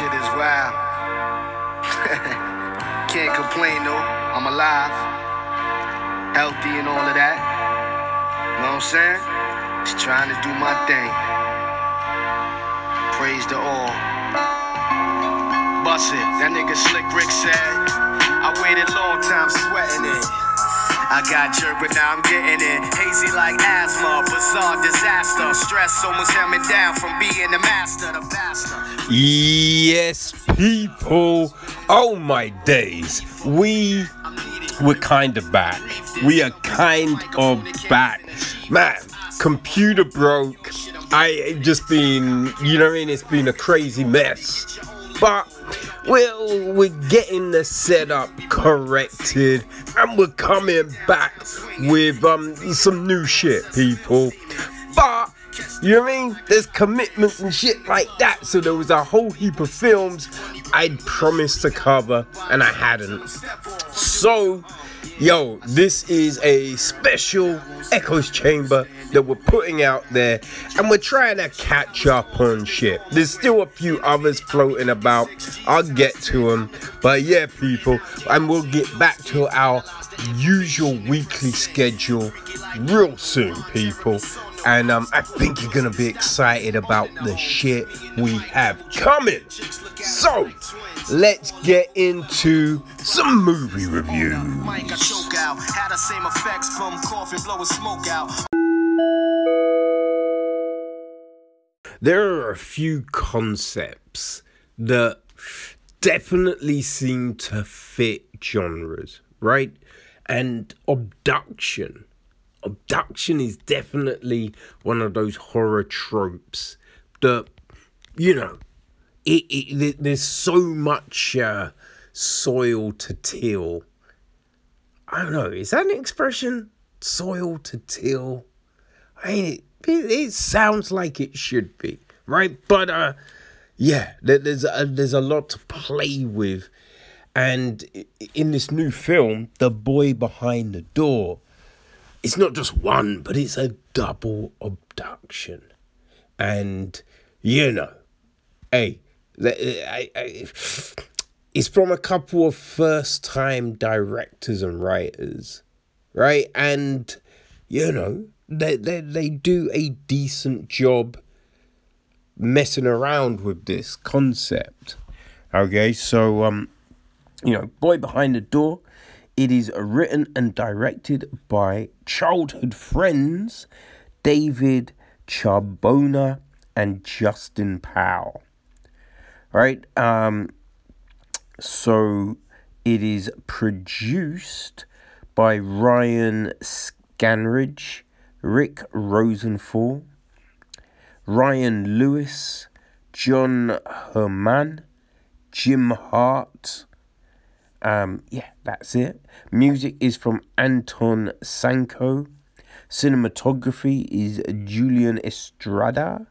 shit is wild. Can't complain though. I'm alive, healthy, and all of that. Know what I'm saying? Just trying to do my thing. Praise the all. Bust it. That nigga Slick Rick said, I waited long time sweating it. I got jerk, but now I'm getting it. Hazy like asthma, bizarre disaster. Stress almost me down from being the master, the bastard. Yes, people. Oh my days. We we're kind of back. We are kind of back. Man, computer broke. I just been, you know I mean? It's been a crazy mess. But well, we're getting the setup corrected and we're coming back with um some new shit, people. But you know what I mean? There's commitments and shit like that. So there was a whole heap of films I'd promised to cover and I hadn't. So, yo, this is a special Echoes Chamber that we're putting out there and we're trying to catch up on shit. There's still a few others floating about. I'll get to them. But yeah, people, and we'll get back to our usual weekly schedule real soon, people. And um, I think you're gonna be excited about the shit we have coming. So, let's get into some movie reviews. There are a few concepts that definitely seem to fit genres, right? And abduction. Abduction is definitely one of those horror tropes that, you know, it, it there's so much uh, soil to till. I don't know, is that an expression? Soil to till? I mean, it, it, it sounds like it should be, right? But uh, yeah, there, there's a, there's a lot to play with, and in this new film, the boy behind the door, it's not just one, but it's a double abduction, and you know, hey, I, it's from a couple of first time directors and writers, right? And you know, they, they, they do a decent job messing around with this concept. Okay, so, um, you know, Boy Behind the Door, it is written and directed by childhood friends David Charbonier and Justin Powell. Right? Um, so it is produced by Ryan Scanridge, Rick Rosenfall, Ryan Lewis, John Herman, Jim Hart. Um, yeah, that's it. Music is from Anton Sanko. Cinematography is Julian Estrada.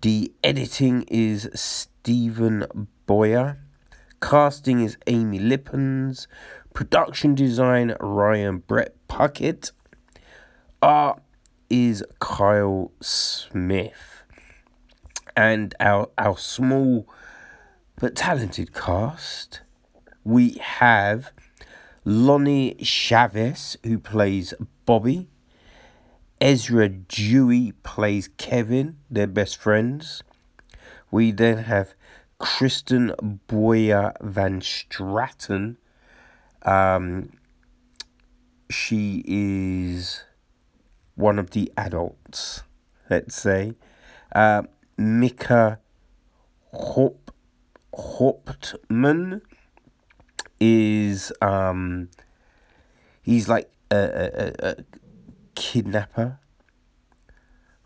The editing is Stephen Boyer. Casting is Amy Lippens. Production design Ryan Brett Puckett. Art is Kyle Smith. And our our small but talented cast. We have Lonnie Chavis, who plays Bobby. Ezra Dewey plays Kevin, their best friends. We then have Kristin Bauer Van Straten. Um, she is one of the adults, let's say. Uh, Micah Hop Hauptman is um he's like a, a, a, kidnapper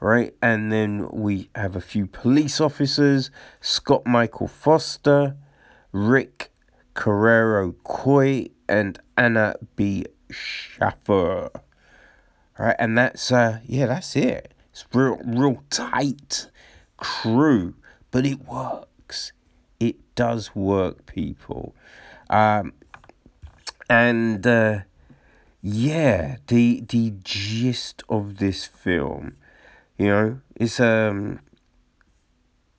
right? And then we have a few police officers scott michael foster rick carrero coy and anna b. Schaffer right? And that's uh yeah that's it. It's real real tight crew but it works. It does work people um and uh yeah the the gist of this film you know it's um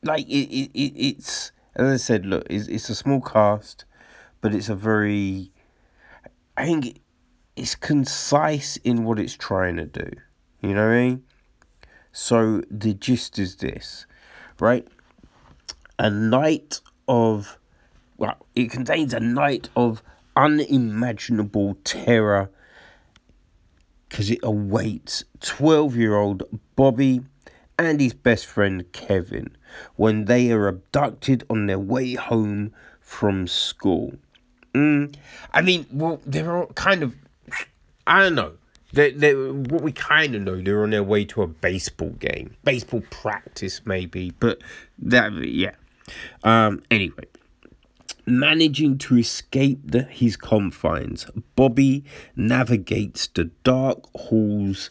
like it, it, it it's as I said, look, it's, it's a small cast, but it's a very, I think it's concise in what it's trying to do. You know what I mean? So the gist is this, right? A night of, well, it contains a night of unimaginable terror because it awaits 12 year old Bobby and his best friend Kevin when they are abducted on their way home from school. Mm, I mean, well, they're all kind of, I don't know. They, they, what we kind of know, they're on their way to a baseball game, baseball practice, maybe. But that, yeah. Um. Anyway, managing to escape the, his confines, Bobby navigates the dark halls,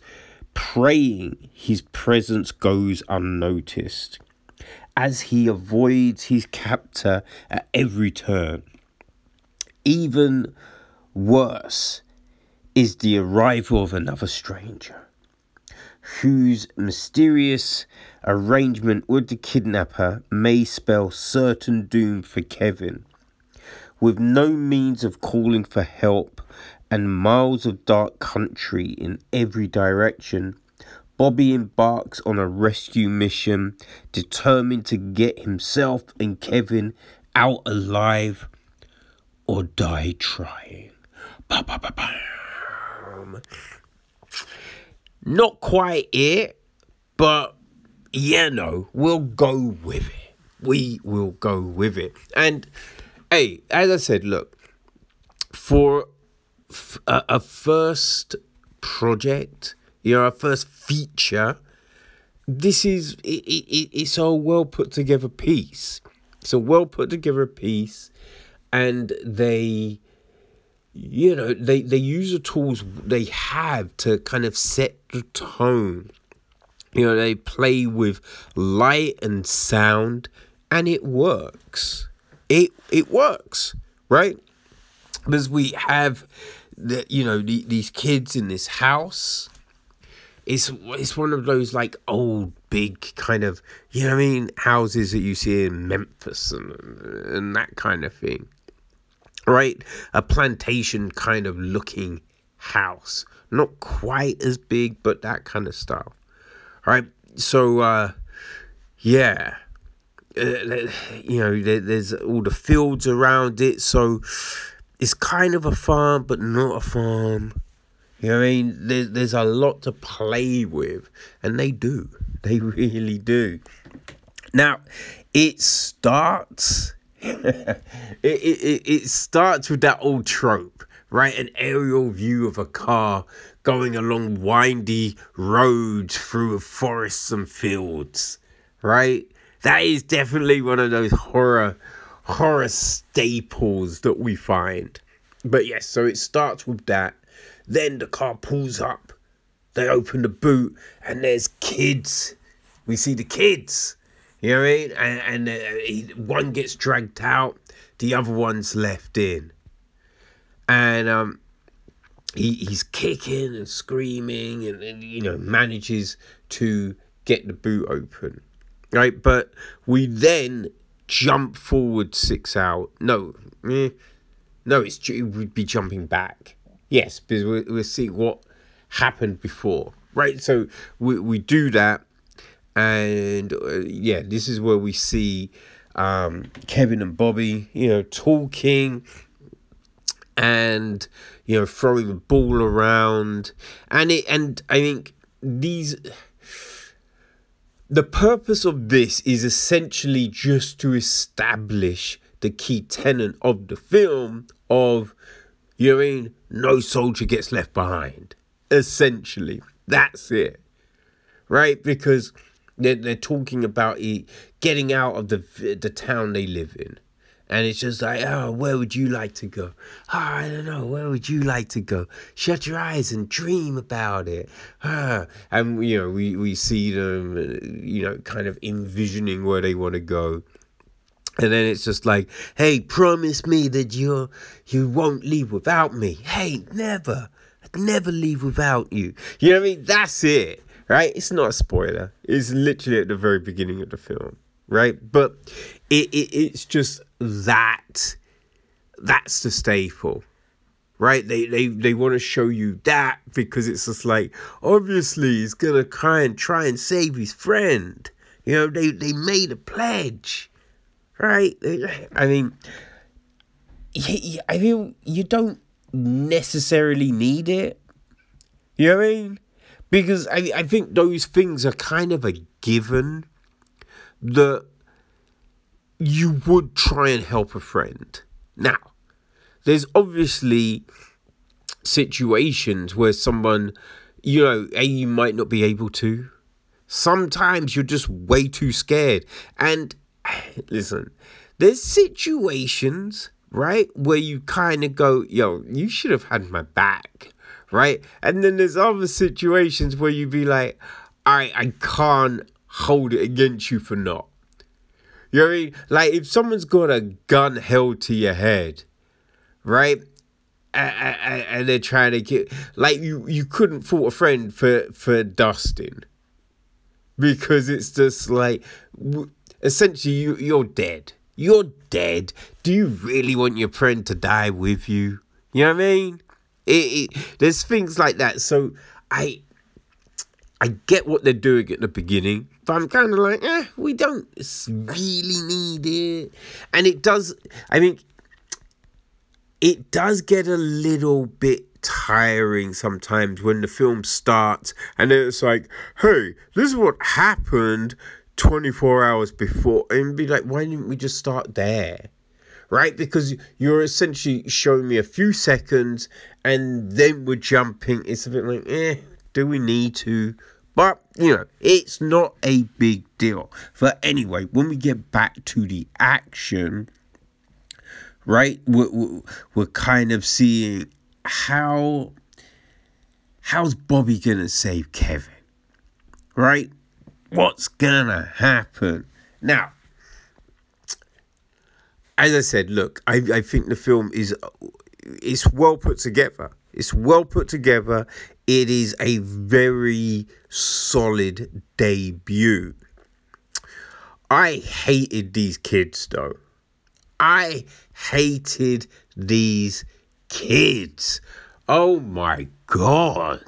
praying his presence goes unnoticed as he avoids his captor at every turn. Even worse is the arrival of another stranger, whose mysterious arrangement with the kidnapper may spell certain doom for Kevin. With no means of calling for help and miles of dark country in every direction, Bobby embarks on a rescue mission determined to get himself and Kevin out alive or die trying. Not quite it, but yeah, no, we'll go with it. We will go with it. And hey, as I said, look, for a, a first project, you know, a first feature, this is it, it, it's a well put together piece. It's a well put together piece, and they, you know, they they use the tools they have to kind of set the tone. You know, they play with light and sound, and it works. It it works, right? Because we have the you know the, these kids in this house it's it's one of those like old big kind of you know I mean houses that you see in Memphis and and that kind of thing. Right? A plantation kind of looking house. Not quite as big, but that kind of stuff. Right? So uh yeah. You know, there, there's all the fields around it, so it's kind of a farm, but not a farm you know I mean? There's, there's a lot to play with, and they do. They really do. Now, it starts. it, it, it starts with that old trope, right? An aerial view of a car going along windy roads through forests and fields, right? That is definitely one of those horror horror staples that we find. But yes, so it starts with that then the car pulls up. They open the boot and there's kids. We see the kids. You know what I mean? And, and uh, he, one gets dragged out, the other one's left in. And um, he, he's kicking and screaming and, and, you know, manages to get the boot open. Right? But we then jump forward six out. No, eh, no, it's it would be jumping back. Yes, because we we'll see what happened before, right? So we we do that, and uh, yeah, this is where we see um, Kevin and Bobby, you know, talking and you know throwing the ball around, and it and I think these. The purpose of this is essentially just to establish the key tenet of the film of you mean? No soldier gets left behind. Essentially, that's it. Right? Because they're, they're talking about getting out of the, the town they live in. And it's just like, oh, where would you like to go? Oh, I don't know. Where would you like to go? Shut your eyes and dream about it. Ah. And, you know, we, we see them, you know, kind of envisioning where they want to go. And then it's just like, hey, promise me that you you won't leave without me. Hey, never. I'd never leave without you. You know what I mean? That's it. Right? It's not a spoiler. It's literally at the very beginning of the film. right? But it, it it's just that that's the staple right? They they, they want to show you that because it's just like obviously he's gonna try and try and save his friend. You know they they made a pledge right? I mean i mean you don't necessarily need it. You know what i mean? Because i i think those things are kind of a given that you would try and help a friend now there's obviously situations where someone, you know, A, you might not be able to. Sometimes you're just way too scared. And listen, there's situations, right, where you kind of go, yo, you should have had my back, right? And then there's other situations where you'd be like, I, I can't hold it against you for not. You know mean? Like if someone's got a gun held to your head right? And, they're trying to get like you you couldn't fault a friend for for dusting because it's just like essentially you you're dead. You're dead. Do you really want your friend to die with you? You know what I mean? It, it, there's things like that. So I I get what they're doing at the beginning, but I'm kind of like, eh, we don't really need it. And it does. I mean, it does get a little bit tiring sometimes when the film starts and it's like, hey, this is what happened 24 hours before. And be like, why didn't we just start there? Right? Because you're essentially showing me a few seconds and then we're jumping. It's a bit like, eh, do we need to? But, you know, it's not a big deal. But anyway, when we get back to the action, right? We're, we're kind of seeing how how's Bobby gonna save Kevin, right? What's gonna happen now? As I said, look, I, I think the film is it's well put together. It's well put together. It is a very solid debut. I hated these kids though. I hated these kids. Oh my God.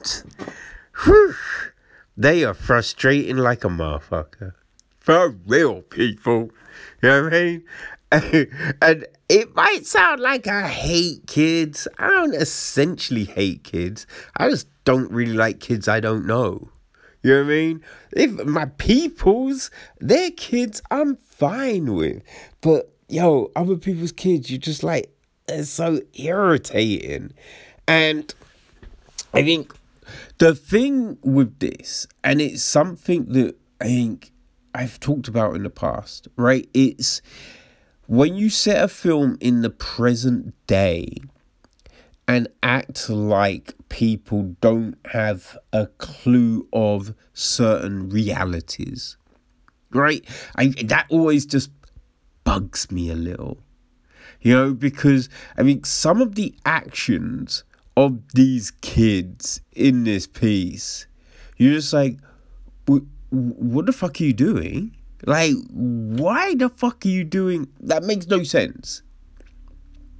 Whew. They are frustrating like a motherfucker. For real, people. You know what I mean? and it might sound like I hate kids. I don't essentially hate kids. I just don't really like kids I don't know. You know what I mean? If my peoples, their kids, I'm fine with. But yo, other people's kids, you're just like, it's so irritating. And I think the thing with this, and it's something that I think I've talked about in the past, right? It's when you set a film in the present day and act like people don't have a clue of certain realities, right? I that always just bugs me a little. You know, because I mean, some of the actions of these kids in this piece, you're just like, what the fuck are you doing? Like, why the fuck are you doing? That makes no sense.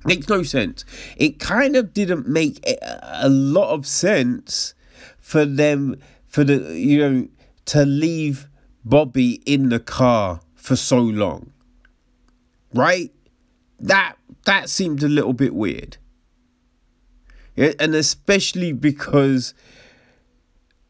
Makes no sense. It kind of didn't make a lot of sense for them, for the, you know, to leave Bobby in the car for so long right? That that seemed a little bit weird. Yeah, and especially because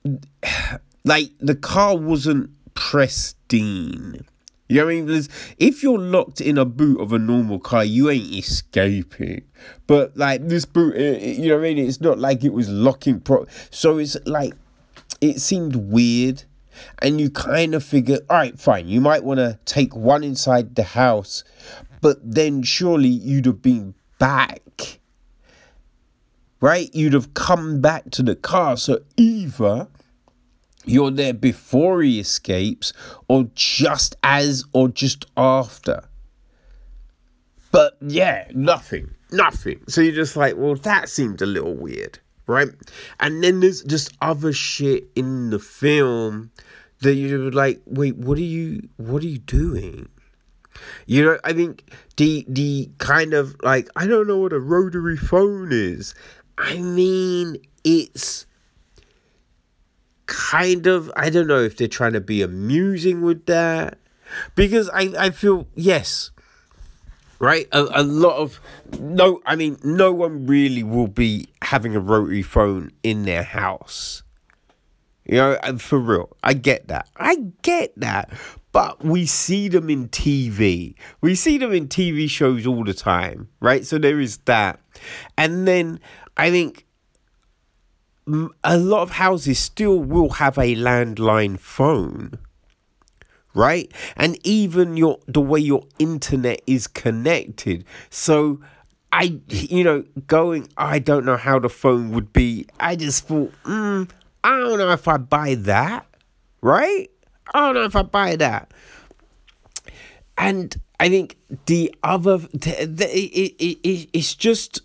like the car wasn't pristine. You know I mean? if you're locked in a boot of a normal car, you ain't escaping. But like this boot, eh, eh, you know what I mean? It's not like it was locking pro. So it's like it seemed weird and you kind of figure, all right, fine, you might want to take one inside the house, but then surely you'd have been back, right? You'd have come back to the car. So either you're there before he escapes, or just as, or just after. But yeah, nothing, nothing. So you're just like, well, that seemed a little weird right? And then there's just other shit in the film that you're like, wait, what are you, what are you doing? You know, I think the the kind of like I don't know what a rotary phone is. I mean, it's kind of I don't know if they're trying to be amusing with that. Because I I feel yes right? A, a lot of no I mean no one really will be having a rotary phone in their house. You know And for real I get that. I get that. But we see them in TV we see them in TV shows all the time right? So there is that. And then I think a lot of houses still will have a landline phone right? And even your the way your internet is connected. So i you know going i don't know how the phone would be. I just thought mm, i don't know if i buy that right? I don't know if i buy that. And i think the other the, the, it, it, it, it's just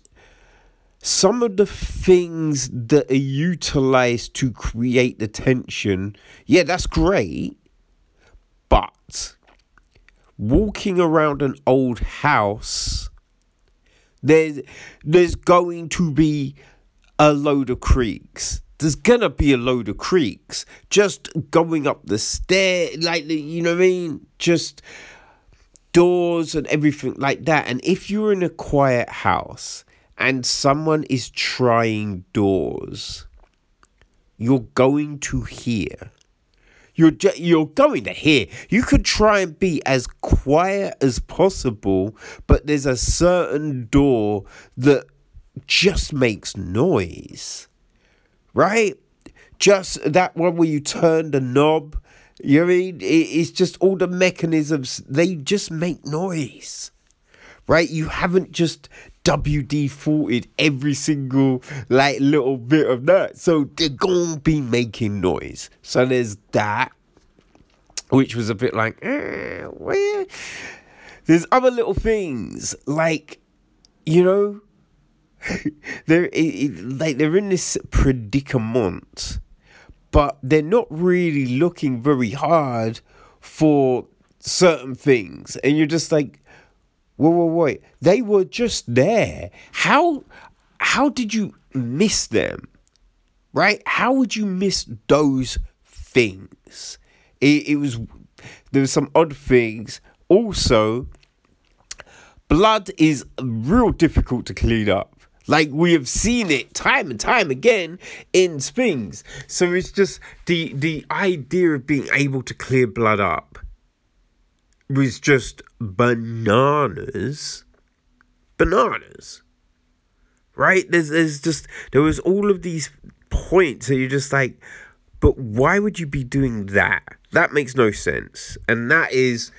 some of the things that are utilized to create the tension, yeah, that's great. But walking around an old house, there's there's going to be a load of creaks. There's gonna be a load of creaks. Just going up the stair, like you know what I mean? Just doors and everything like that. And if you're in a quiet house and someone is trying doors, you're going to hear. You're ju- you're going to hear. You could try and be as quiet as possible, but there's a certain door that just makes noise, right? Just that one where you turn the knob. You mean? It's just all the mechanisms. They just make noise right? You haven't just WD 40 every single like little bit of that. So they're gonna be making noise. So there's that, which was a bit like, eh, where? There's other little things like, you know, they're like they're in this predicament, but they're not really looking very hard for certain things, and you're just like, wait, wait, wait. They were just there. How how did you miss them? Right? How would you miss those things? It, it was there were some odd things. Also, blood is real difficult to clean up. Like we have seen it time and time again in Sphinx. So it's just the the idea of being able to clear blood up was just bananas. Bananas. Right? There's there's just there was all of these points that you're just like, but why would you be doing that? That makes no sense. And that is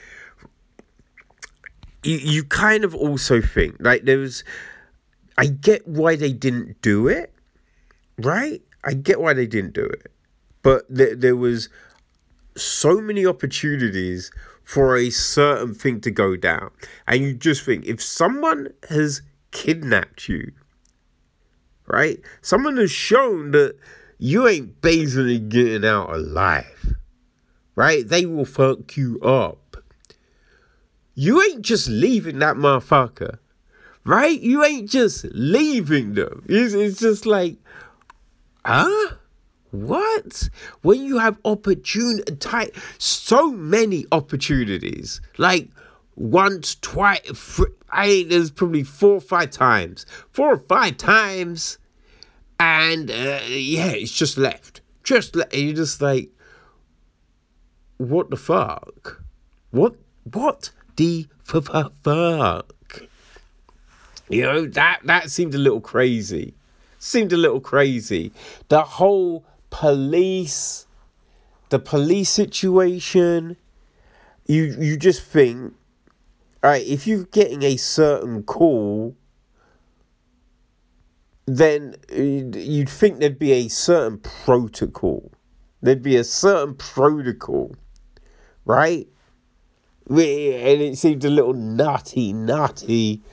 you, you kind of also think like there was I get why they didn't do it, right? I get why they didn't do it. But there, there was so many opportunities for a certain thing to go down. And you just think if someone has kidnapped you, right? Someone has shown that you ain't basically getting out alive, right? They will fuck you up. You ain't just leaving that motherfucker, right? You ain't just leaving them. It's, it's just like, huh? What? When you have opportune opportunity, so many opportunities, like once, twice, I there's probably four or five times, four or five times, and uh, yeah, it's just left, just you're just like, what the fuck? What? What the f- f- fuck? You know that that seemed a little crazy. Seemed a little crazy. The whole police, the police situation, you you just think, all right, if you're getting a certain call, then you'd think there'd be a certain protocol. There'd be a certain protocol, right? And it seemed a little nutty, nutty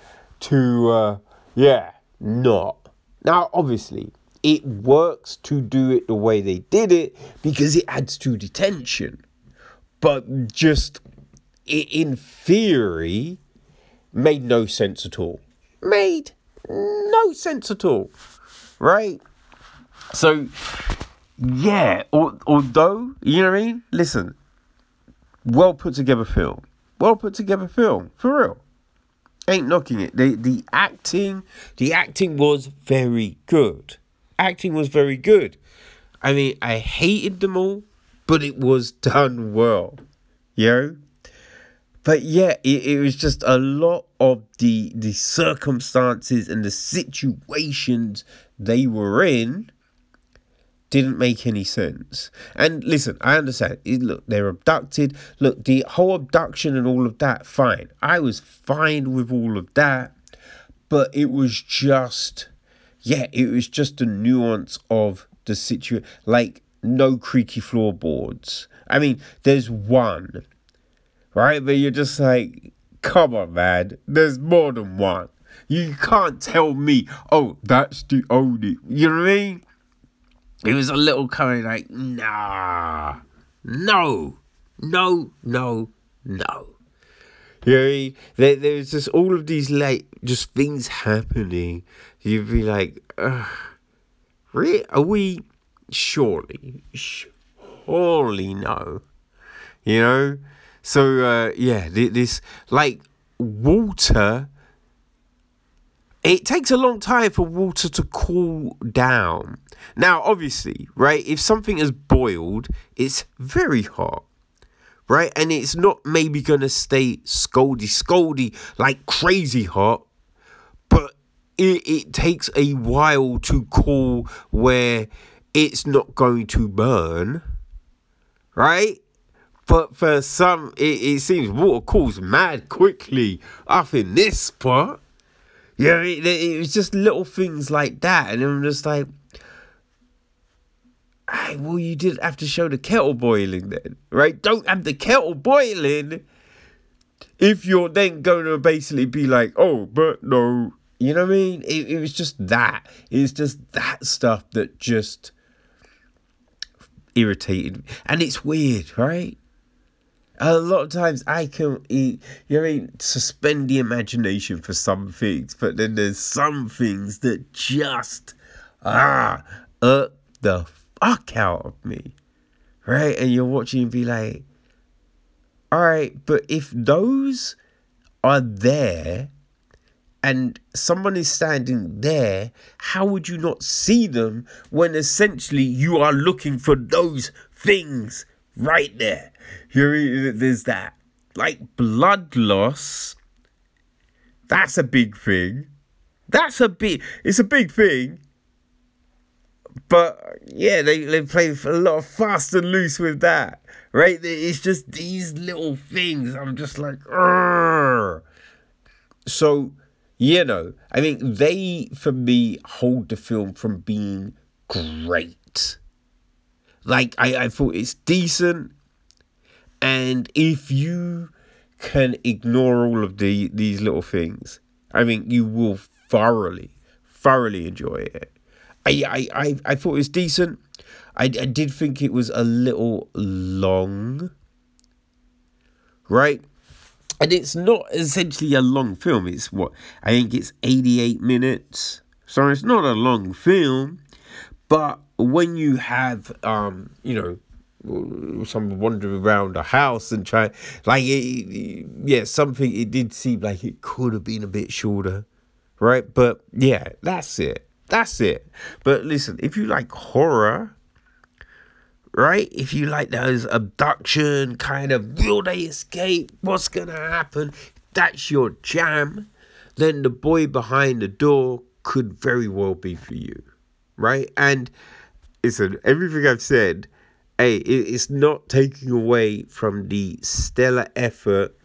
to, uh, yeah, not. Now, obviously, it works to do it the way they did it because it adds to the tension. But just in theory, made no sense at all. Made no sense at all. Right? So, yeah, although, you know what I mean? Listen, well put together film. Well put together film, for real. Ain't knocking it. The the acting, the acting was very good. Acting was very good. I mean, I hated them all, but it was done well. You know? But yeah, it, it was just a lot of the the circumstances and the situations they were in didn't make any sense. And listen, I understand. look, they're abducted. Look, the whole abduction and all of that, fine. I was fine with all of that. But it was just, yeah, it was just a nuance of the situation. Like, no creaky floorboards. I mean, there's one, right? But you're just like, come on, man. There's more than one. You can't tell me, oh, that's the only. You know what I mean? It was a little kind of like, nah, no, no, no, no. You know, there, there's just all of these like just things happening. You'd be like, really? Are we surely, surely no? You know. So uh, yeah, this like water it takes a long time for water to cool down. Now, obviously, right, if something is boiled, it's very hot, right? And it's not maybe gonna stay scaldy, scaldy, like crazy hot, it, it takes a while to cool where it's not going to burn, right? But for some, it, it seems water cools mad quickly up in this spot. Yeah, it, it was just little things like that, and I'm just like, hey, well, you didn't have to show the kettle boiling then, right? Don't have the kettle boiling if you're then going to basically be like, oh, but no, you know what I mean? It, it was just that. It's just that stuff that just irritated, me. and it's weird, right? a lot of times I can, you know, what I mean, suspend the imagination for some things, but then there's some things that just ah irk the fuck out of me, right? And you're watching and be like, all right, but if those are there and someone is standing there, how would you not see them when essentially you are looking for those things right there? Here, there's that. Like blood loss. That's a big thing. That's a big. It's a big thing. But yeah, they they play a lot fast and loose with that, right? It's just these little things. I'm just like, Arr. so you know. I think they, for me, hold the film from being great. Like I, I thought it's decent. And if you can ignore all of the these little things, I mean, you will thoroughly, thoroughly enjoy it. I I I, I thought it was decent. I, I did think it was a little long, right? And it's not essentially a long film. It's what I think it's 88 minutes. So it's not a long film, but when you have um, you know, someone wandering around the house and try like it, yeah something it did seem like it could have been a bit shorter right but yeah that's it that's it but listen if you like horror right if you like those abduction kind of will they escape what's gonna happen that's your jam then the boy behind the door could very well be for you right and listen everything i've said hey, it's not taking away from the stellar effort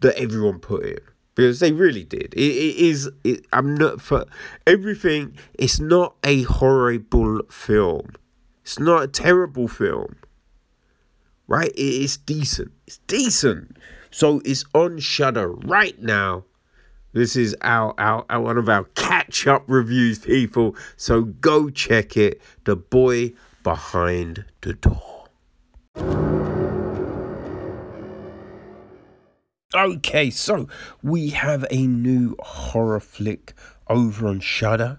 that everyone put in because they really did. it, it is. It, I'm not for everything. It's not a horrible film. It's not a terrible film. Right? It is decent. It's decent. So it's on Shudder right now. This is our, our, our one of our catch up reviews, people. So go check it. The boy behind the door. Okay, so we have a new horror flick over on Shudder.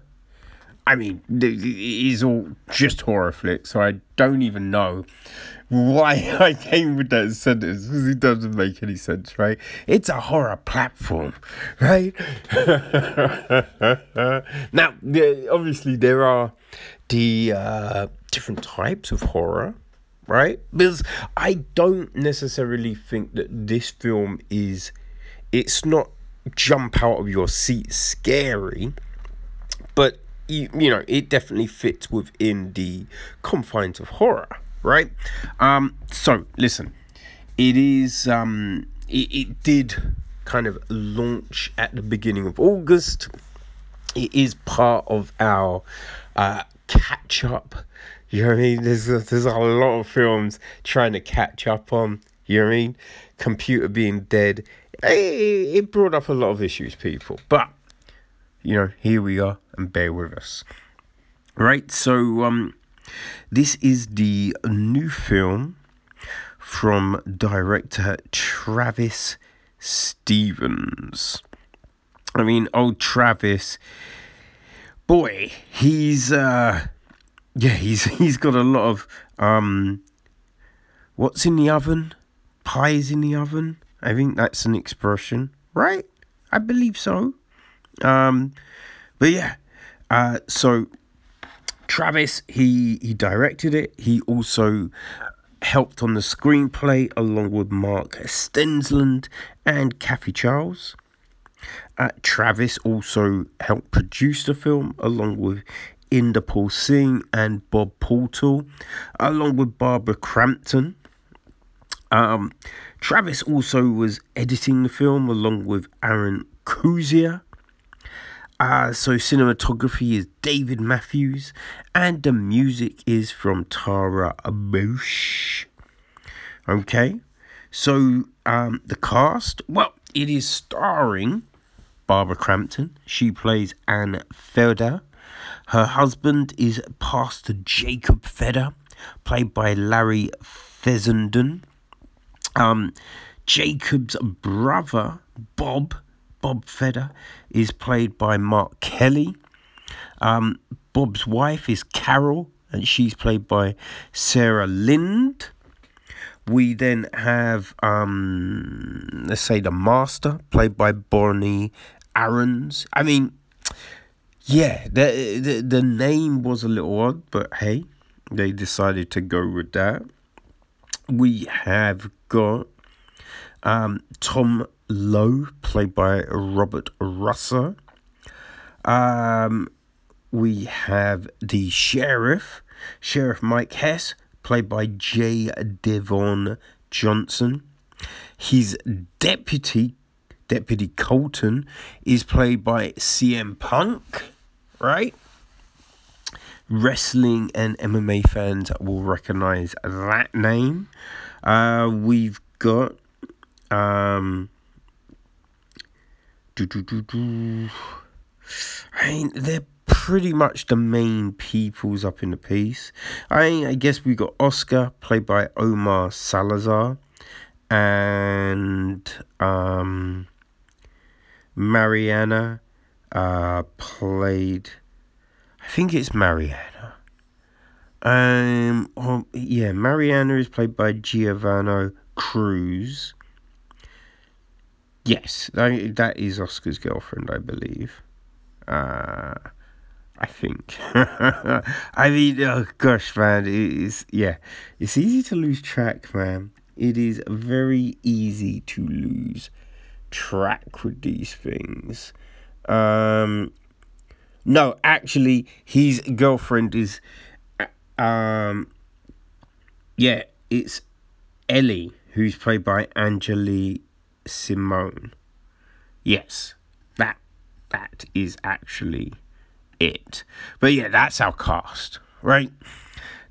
I mean, it is all just horror flicks, so I don't even know why I came with that sentence because it doesn't make any sense, right? It's a horror platform, right? now, obviously, there are the uh, different types of horror, right? Because I don't necessarily think that this film is, it's not jump out of your seat scary, but you, you know, it definitely fits within the confines of horror, right? Um, so listen, it is um, it, it did kind of launch at the beginning of August. It is part of our uh, catch up. You know what I mean? There's a, there's a lot of films trying to catch up on. You know what I mean? Computer being dead. It, it brought up a lot of issues, people. But you know, here we are, and bear with us. Right, so um, this is the new film from director Travis Stevens. I mean, old Travis, boy, he's uh, yeah, he's he's got a lot of um, what's in the oven? Pies in the oven. I think that's an expression, right? I believe so. Um, but yeah, uh, so Travis, he he directed it. He also helped on the screenplay along with Mark Steensland and Kathy Charles. Uh, Travis also helped produce the film along with Inderpal Singh and Bob Portal, along with Barbara Crampton. Um, Travis also was editing the film along with Aaron Kuzia. Uh, so cinematography is David Matthews, and the music is from Tara Busch. Okay, so um, the cast, well, it is starring Barbara Crampton. She plays Anne Fedder. Her husband is Pastor Jakob Fedder, played by Larry Fessenden. Um, Jacob's brother, Bob, Bob Fedder, is played by Mark Kelly. Um, Bob's wife is Carol, and she's played by Sarah Lind. We then have, um, let's say, the master, played by Bonnie Aarons. I mean, yeah, the, the the name was a little odd, but hey, they decided to go with that. We have got um, Tom Lowe, played by Robert Rusler. Um, we have the sheriff, Sheriff Mike Hess, played by J. Devon Johnson. His deputy, Deputy Colton, is played by CM Punk, right? Wrestling and MMA fans will recognize that name. Uh, we've got um. I mean, they're pretty much the main peoples up in the piece. I mean, I guess we got Oscar, played by Omar Salazar, and um, Mariana, uh, played. I think it's Mariana. Um, oh, yeah, Mariana is played by Giovanni Cruz. Yes, that is Oscar's girlfriend, I believe. Uh, I think. I mean, oh gosh, man, it is. Yeah, it's easy to lose track, man. It is very easy to lose track with these things. Um, no, actually, his girlfriend is. Um, yeah, it's Ellie, who's played by Angeli Simone. Yes, that that is actually it. But yeah, that's our cast, right?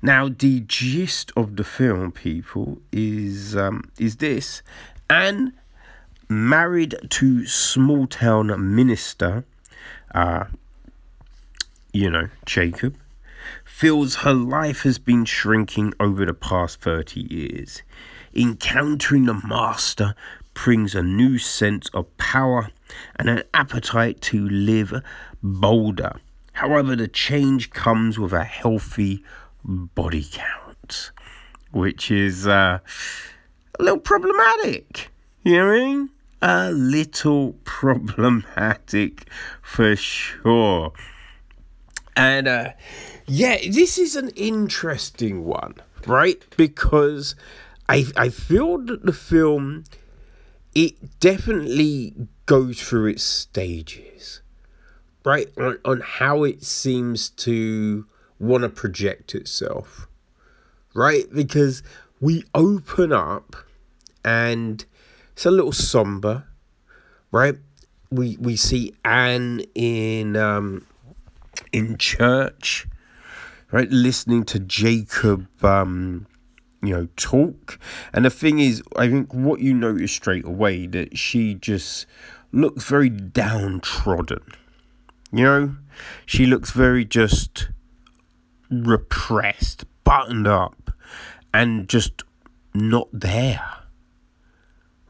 Now the gist of the film, people, is um, is this, Anne, married to small town minister, uh, you know, Jacob, feels her life has been shrinking over the past 30 years. Encountering the master brings a new sense of power and an appetite to live bolder. However, the change comes with a healthy body count, which is uh, a little problematic. You know what I mean? A little problematic for sure. And uh, yeah, this is an interesting one, right? Because I I feel that the film it definitely goes through its stages, right? On, on how it seems to want to project itself, right? Because we open up and it's a little somber, right? We we see Anne in um, in church, right, listening to Jakob, um, you know, talk. And the thing is, I think what you notice straight away that she just looks very downtrodden. You know, she looks very just repressed, buttoned up, and just not there.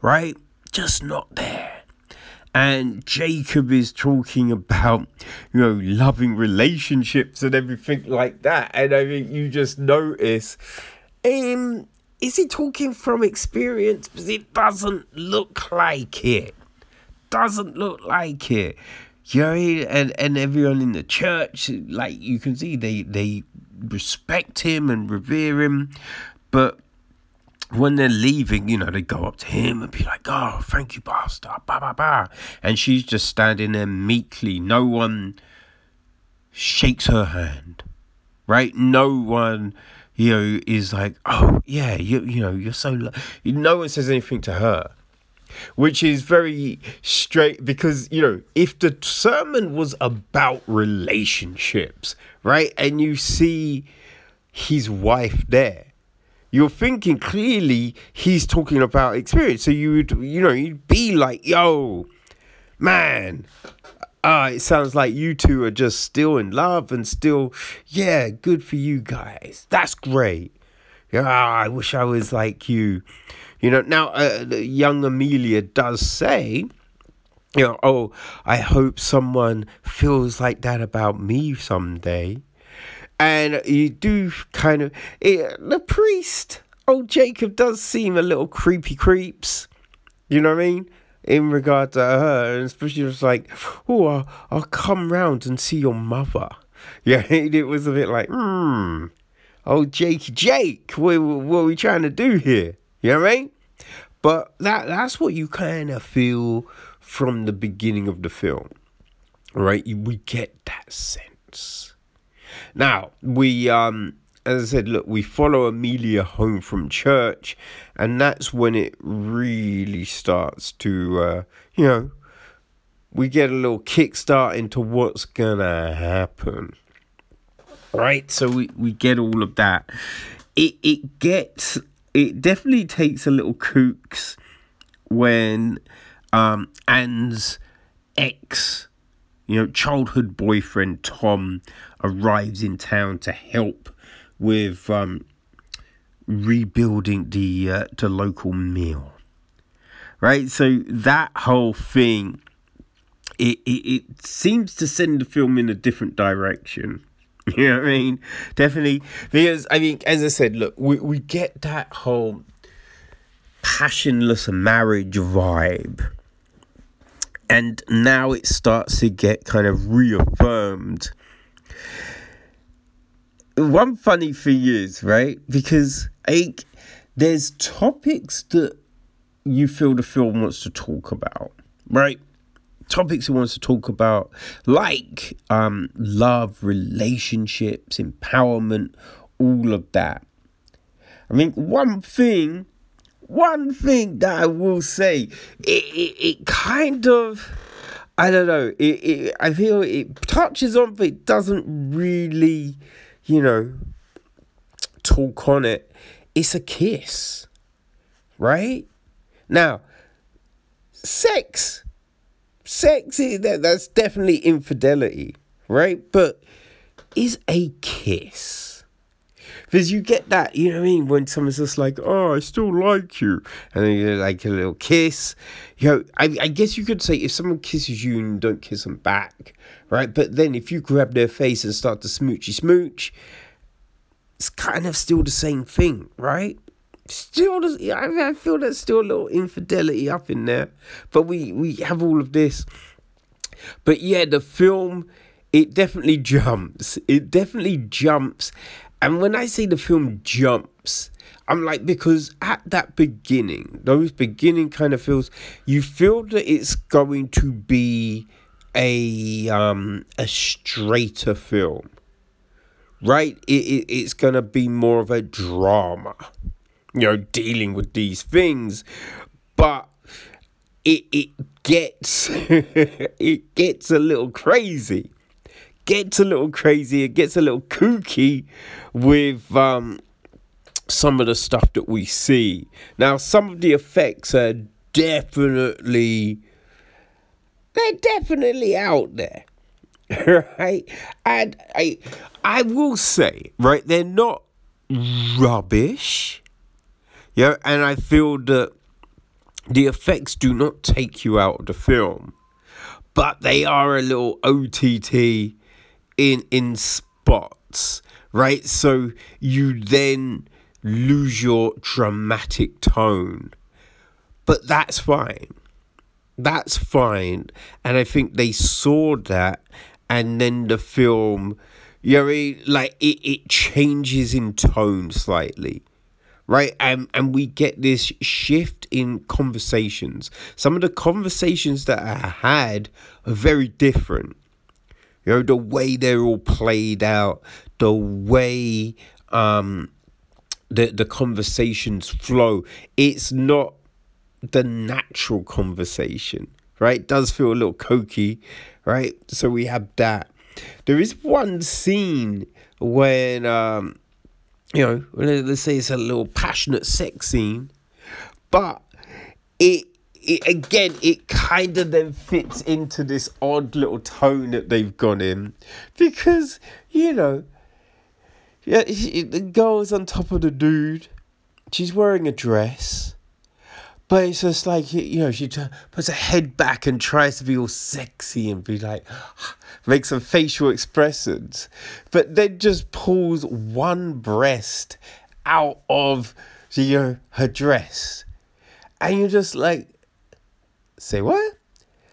Right? Just not there. And Jakob is talking about, you know, loving relationships and everything like that. And I think you just notice, um, is he talking from experience? Because it doesn't look like it. Doesn't look like it. You know, and and everyone in the church, like you can see, they they respect him and revere him, but when they're leaving, you know, they go up to him and be like, "Oh, thank you, pastor," ba ba ba, and she's just standing there meekly. No one shakes her hand, right? No one, you know, is like, "Oh, yeah, you you know, you're so." Lo-. No one says anything to her which is very straight because you know if the sermon was about relationships right and you see his wife there you're thinking clearly he's talking about experience so you would you know you'd be like yo man ah it sounds like you two are just still in love and still yeah good for you guys that's great yeah i wish i was like you you know, now uh, young Amelia does say, you know, oh, I hope someone feels like that about me someday. And you do kind of, it, eh, the priest, oh, Jakob does seem a little creepy creeps. You know what I mean? In regard to her, and especially just like, oh, I'll, I'll come round and see your mother. Yeah, it was a bit like, hmm, oh, Jake, Jake, what, what are we trying to do here? You know what I mean? But that that's what you kind of feel from the beginning of the film, right? We get that sense. Now we um as I said, look, we follow Amelia home from church, and that's when it really starts to, uh, you know, we get a little kickstart into what's gonna happen. Right? So we, we get all of that. It it gets it definitely takes a little kooks when um, Anne's ex, you know, childhood boyfriend Tom arrives in town to help with um, rebuilding the uh, the local mill. Right, so that whole thing, it, it it seems to send the film in a different direction. You know what I mean? Definitely. Because, I mean, as I said, look, we, we get that whole passionless marriage vibe. And now it starts to get kind of reaffirmed. One funny thing is, right? Because like, there's topics that you feel the film wants to talk about, right? topics it wants to talk about, like um, love, relationships, empowerment, all of that. I mean, one thing, one thing that I will say, it, it, it kind of, I don't know, it, it, I feel it touches on, but it doesn't really, you know, talk on it. It's a kiss, right? Now, sex, sex that that's definitely infidelity, right? But is a kiss. Because you get that, you know what I mean? When someone's just like, oh, I still like you. And then you like a little kiss. You know, I, I guess you could say if someone kisses you and don't kiss them back, right? But then if you grab their face and start to smoochy smooch, it's kind of still the same thing, right? Still, I feel there's still a little infidelity up in there. But we, we have all of this. But yeah, the film it definitely jumps. It definitely jumps. And when I say the film jumps, I'm like, because at that beginning, those beginning kind of feels, you feel that it's going to be a um a straighter film. Right? It, it it's gonna be more of a drama. You know, dealing with these things. But it it gets it gets a little crazy gets a little crazy, it gets a little kooky with um, some of the stuff that we see. Now, some of the effects are definitely they're definitely out there. Right? And I I will say, right, they're not rubbish. Yeah, and I feel that the effects do not take you out of the film, but they are a little OTT in in spots, right? So you then lose your dramatic tone. But that's fine. That's fine. And I think they saw that and then the film you know, like it, it changes in tone slightly right and and we get this shift in conversations some of the conversations that i had are very different you know, the way they're all played out, the way um the the conversations flow. It's not the natural conversation, right? It does feel a little cokey, right? So we have that. There is one scene when um you know, let's say it's a little passionate sex scene, but it it, again, it kind of then fits into this odd little tone that they've gone in because, you know, yeah, the girl's on top of the dude. She's wearing a dress. But it's just like, you know, she t- puts her head back and tries to be all sexy and be like, make some facial expressions. But then just pulls one breast out of, you know, her dress. And you're just like, Say what?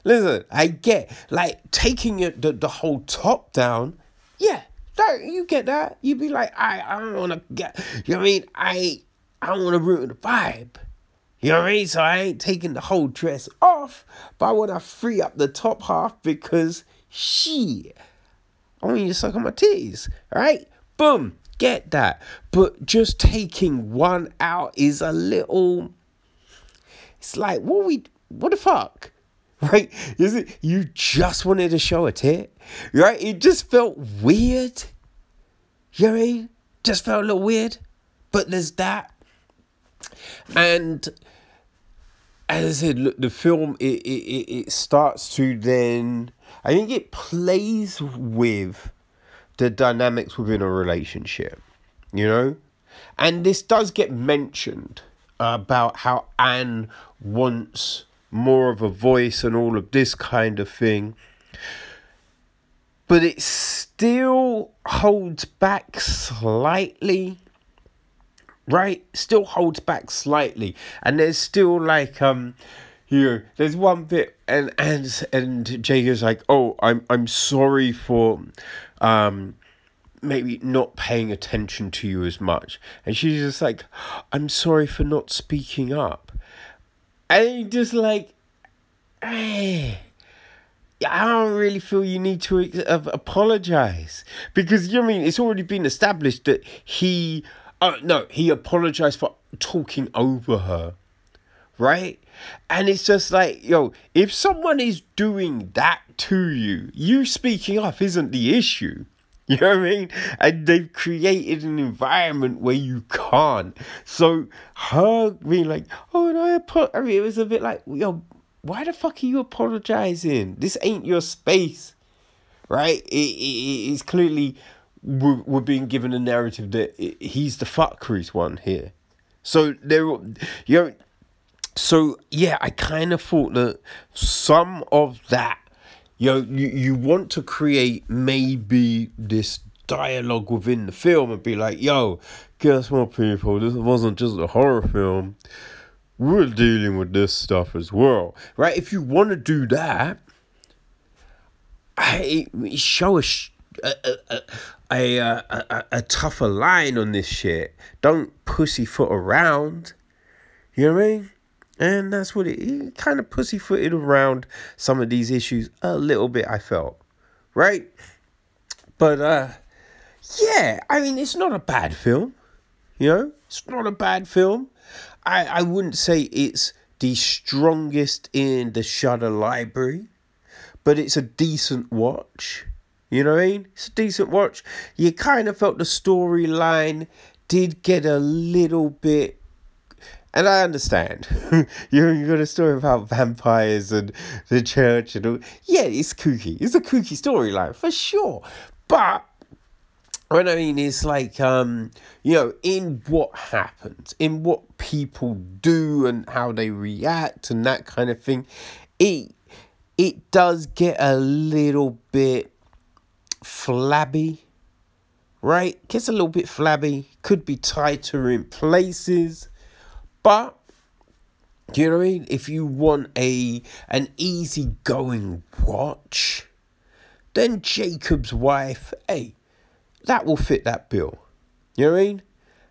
Listen, I get like taking it the, the whole top down. Yeah, that you get that. You'd be like, I I don't wanna get you know what I mean? I I don't wanna ruin the vibe. You know what I mean? So I ain't taking the whole dress off, but I wanna free up the top half because she I want you to suck on my titties. Alright? Boom. Get that. But just taking one out is a little it's like what we what the fuck? Right? Is it you just wanted to show a tit? Right? It just felt weird. You know what I mean? Just felt a little weird. But there's that. And as I said, look, the film it, it, it starts to then I think it plays with the dynamics within a relationship, you know? And this does get mentioned about how Anne wants more of a voice and all of this kind of thing. But it still holds back slightly. Right? Still holds back slightly. And there's still like um you know, there's one bit and and and Jay is like, Oh, I'm I'm sorry for um maybe not paying attention to you as much. And she's just like, I'm sorry for not speaking up. And just like, hey, I don't really feel you need to uh, apologize because you know I mean it's already been established that he, uh, no, he apologized for talking over her, right? And it's just like, yo, if someone is doing that to you, you speaking up isn't the issue. You know what I mean? And they've created an environment where you can't. So her being like, oh, and I put, I mean, it was a bit like, yo, why the fuck are you apologizing? This ain't your space, right? It, it, it's clearly we're, we're being given a narrative that he's the fuck crease one here. So there, you know, so yeah, I kind of thought that some of that, you know, you, you want to create maybe this dialogue within the film and be like, yo, guess what, people? This wasn't just a horror film. We're dealing with this stuff as well, right? If you want to do that, I show a, a, a, a, a, a tougher line on this shit. Don't pussyfoot around. You know what I mean? And that's what it, it kind of pussyfooted around some of these issues a little bit, I felt. Right? But uh yeah, I mean it's not a bad film. You know? It's not a bad film. I, I wouldn't say it's the strongest in the Shudder library, but it's a decent watch. You know what I mean? It's a decent watch. You kind of felt the storyline did get a little bit. And I understand. you you got a story about vampires and the church and all. Yeah, it's kooky. It's a kooky storyline for sure. But what I mean is like um, you know, in what happens, in what people do and how they react and that kind of thing, it it does get a little bit flabby, right? Gets a little bit flabby, could be tighter in places, but do you know what I mean? If you want a an easy going watch, then Jacob's wife, hey, that will fit that bill. You know what I mean?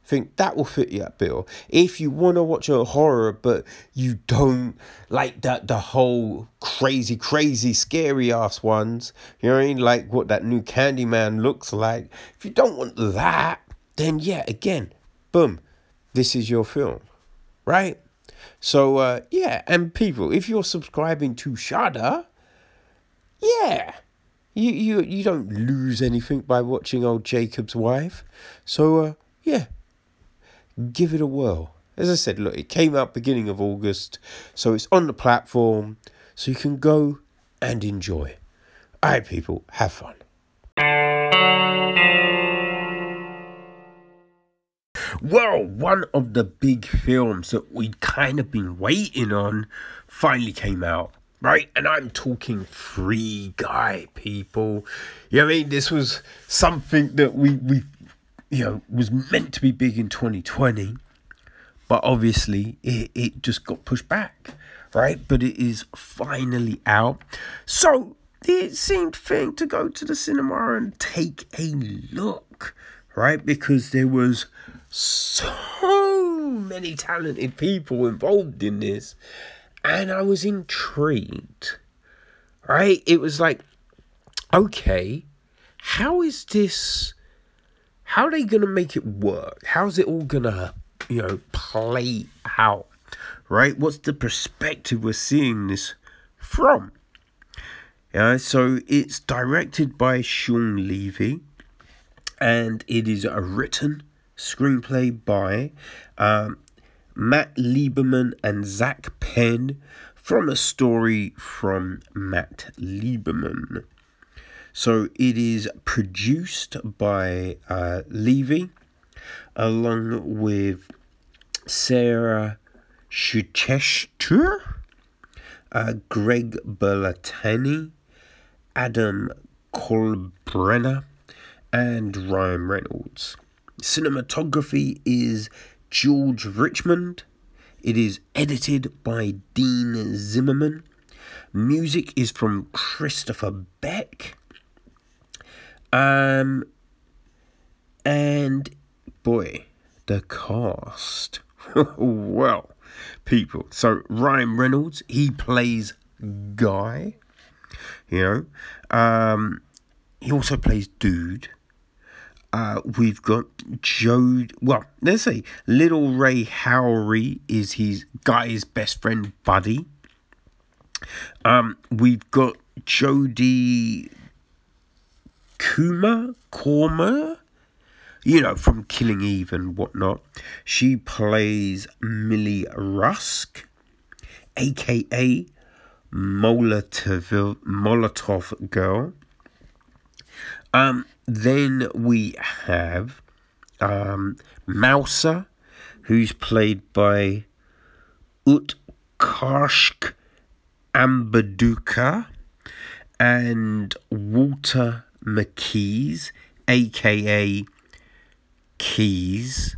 think that will fit that bill. If you want to watch a horror, but you don't like that the whole crazy, crazy, scary ass ones, you know what I mean? Like what that new Candyman looks like. If you don't want that, then yeah, again, boom, this is your film, right? So uh, yeah, and people, if you're subscribing to Shudder, yeah. You, you you don't lose anything by watching old Jacob's wife. So uh, yeah, give it a whirl. As I said, look, it came out beginning of August, so it's on the platform, so you can go and enjoy. All right, people, have fun. Well, one of the big films that we'd kind of been waiting on finally came out, right? And I'm talking Free Guy, people. You know I mean? This was something that we, we you know, was meant to be big in 2020, but obviously it, it just got pushed back, right? But it is finally out. So it seemed fitting to go to the cinema and take a look, right? Because there was so many talented people involved in this, and I was intrigued, right? It was like, okay, how is this? how are they to make it work? How's it all to, you know, play out? Right? What's the perspective we're seeing this from? Yeah, so it's directed by Shawn Levy and it is a written screenplay by um, Matt Lieberman and Zak Penn from a story from Matt Lieberman. So it is produced by uh, Levy along with Sarah Schechter, uh, Greg Berlanti, Adam Kolbrenner, and Ryan Reynolds. Cinematography is George Richmond. It is edited by Dean Zimmerman. Music is from Christopher Beck. Um, and boy, the cast. well, people. So Ryan Reynolds, he plays Guy. You know, um, he also plays Dude. Uh, we've got Joe. Well, let's say Lil Rel Howery is his guy's best friend, buddy. Um, we've got Jodie Comer, Korma, you know, from Killing Eve and whatnot. She plays Millie Rusk, aka Molotov, Molotov Girl. Um, then we have um, Mouser, who's played by Utkarsh Ambudkar and Walter McKees, aka Keys,